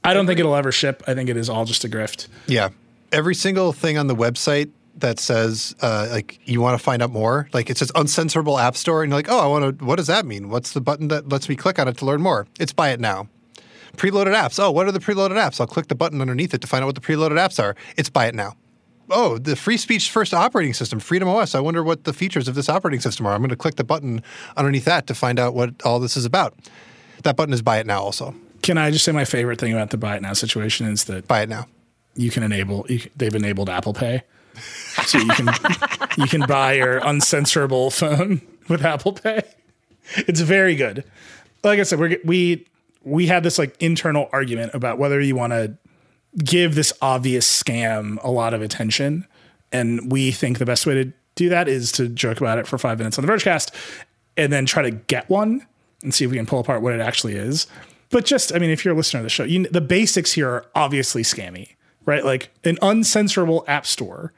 A: I don't think it'll ever ship. I think it is all just a grift.
E: Yeah. Every single thing on the website that says uh, like you want to find out more, like it says uncensorable app store, and you're like, oh, I want to. What does that mean? What's the button that lets me click on it to learn more? It's buy it now. Preloaded apps. Oh, what are the preloaded apps? I'll click the button underneath it to find out what the preloaded apps are. It's buy it now. Oh, the free speech first operating system, Freedom OS. I wonder what the features of this operating system are. I'm going to click the button underneath that to find out what all this is about. That button is buy it now also.
A: Can I just say my favorite thing about the buy it now situation is that
E: buy it now.
A: You can enable. You, they've enabled Apple Pay, so you can *laughs* you can buy your uncensorable phone *laughs* with Apple Pay. It's very good. Like I said, we we we had this like internal argument about whether you want to give this obvious scam a lot of attention, and we think the best way to do that is to joke about it for five minutes on the Vergecast, and then try to get one and see if we can pull apart what it actually is. But just, I mean, if you're a listener to the show, you, the basics here are obviously scammy, right? Like an uncensorable app store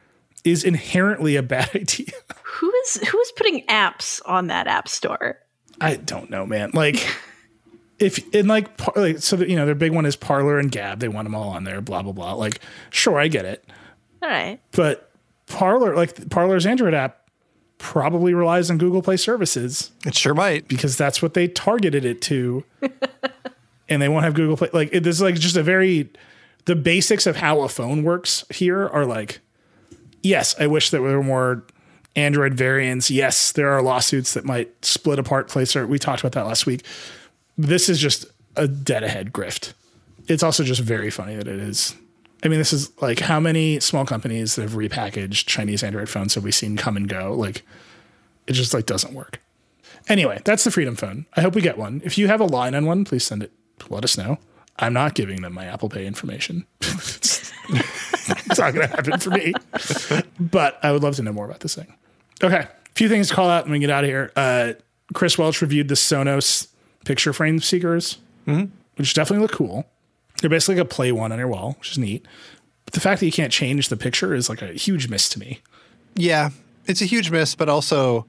A: is inherently a bad *laughs* idea.
F: Who is who is putting apps on that app store?
A: I don't know, man. Like, *laughs* if in like, par- like so that you know, their big one is Parler and Gab. They want them all on there. Blah blah blah. Like, sure, I get it,
F: All right.
A: but Parler, like Parler's Android app, probably relies on Google Play services.
E: It sure might
A: because that's what they targeted it to, *laughs* and they won't have Google Play. Like, it, this is like just a very the basics of how a phone works here are like, yes, I wish that there were more Android variants. Yes, there are lawsuits that might split apart Play Store. We talked about that last week. This is just a dead ahead grift. It's also just very funny that it is. I mean, this is like how many small companies that have repackaged Chinese Android phones have we seen come and go? Like, it just like doesn't work. Anyway, that's the Freedom Phone. I hope we get one. If you have a line on one, please send it. Let us know. I'm not giving them my Apple Pay information. it's, *laughs* it's not going to happen for me. But I would love to know more about this thing. Okay, a few things to call out and we get out of here. Uh, Chris Welch reviewed the Sonos picture frame seekers, which definitely look cool. They're basically like a play one on your wall, which is neat. But the fact that you can't change the picture is like a huge miss to me.
E: Yeah, it's a huge miss, but also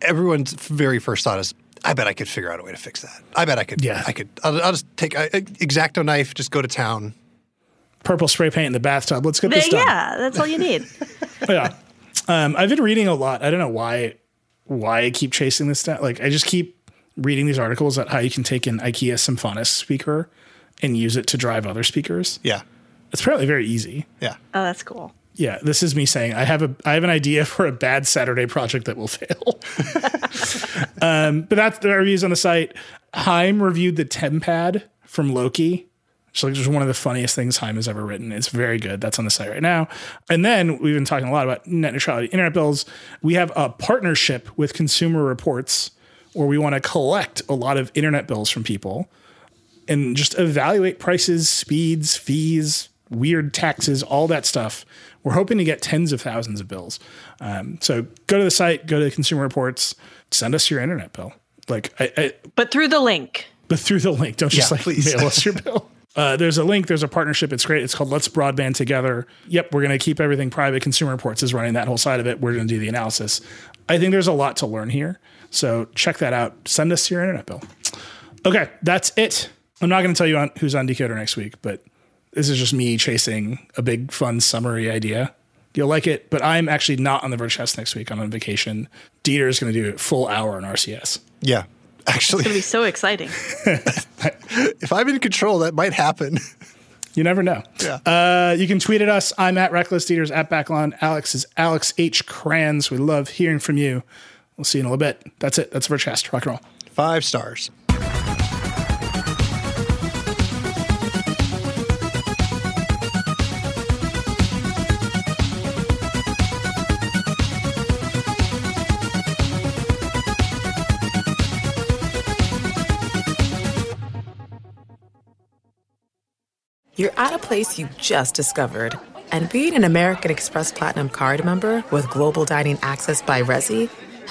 E: everyone's very first thought is, I bet I could figure out a way to fix that. I bet I could. Yeah, I could. I'll, I'll just take a, a exacto knife, just go to town.
A: Purple spray paint in the bathtub. Let's get
F: There-
A: this done.
F: yeah, that's all you need. *laughs* *laughs*
A: yeah. Um, I've been reading a lot. I don't know why why I keep chasing this down. Like I just keep reading these articles about how you can take an IKEA Symfonisk speaker and use it to drive other speakers.
E: Yeah.
A: It's apparently very easy.
E: Yeah.
F: Oh, that's cool.
A: Yeah, this is me saying I have a I have an idea *laughs* for a bad Saturday project that will fail. *laughs* um, but that's the reviews on the site. Chaim reviewed the Tempad from Loki. It's like just one of the funniest things Chaim has ever written. It's very good. That's on the site right now. And then we've been talking a lot about net neutrality, internet bills. We have a partnership with Consumer Reports where we want to collect a lot of internet bills from people and just evaluate prices, speeds, fees, weird taxes, all that stuff. We're hoping to get tens of thousands of bills. Um, so go to the site, go to Consumer Reports, send us your internet bill. Like, I, I,
F: But through the link.
A: but through the link. Don't just
E: Yeah,
A: like
E: please.
A: mail us your bill. *laughs* Uh, there's a link. There's a partnership. It's great. It's called Let's Broadband Together. Yep, we're going to keep everything private. Consumer Reports is running that whole side of it. We're going to do the analysis. I think there's a lot to learn here. So check that out. Send us your internet bill. Okay, that's it. I'm not going to tell you on, who's on Decoder next week, but this is just me chasing a big, fun summary idea. You'll like it, but I'm actually not on the Vergecast next week. I'm on vacation. Dieter is going to do a full hour on RCS.
E: Yeah. Actually,
F: It's going to be so *laughs* exciting.
E: if I'm in control, that might happen.
A: You never know.
E: Yeah.
A: Uh, you can tweet at us. I'm at Reckless Dieter's at Backlon. Alex is Alex H. Cranz. We love hearing from you. We'll see you in a little bit. That's it. That's Vergecast. Rock and roll.
E: Five stars.
B: You're at a place you just discovered. And being an American Express Platinum card member with global dining access by Resy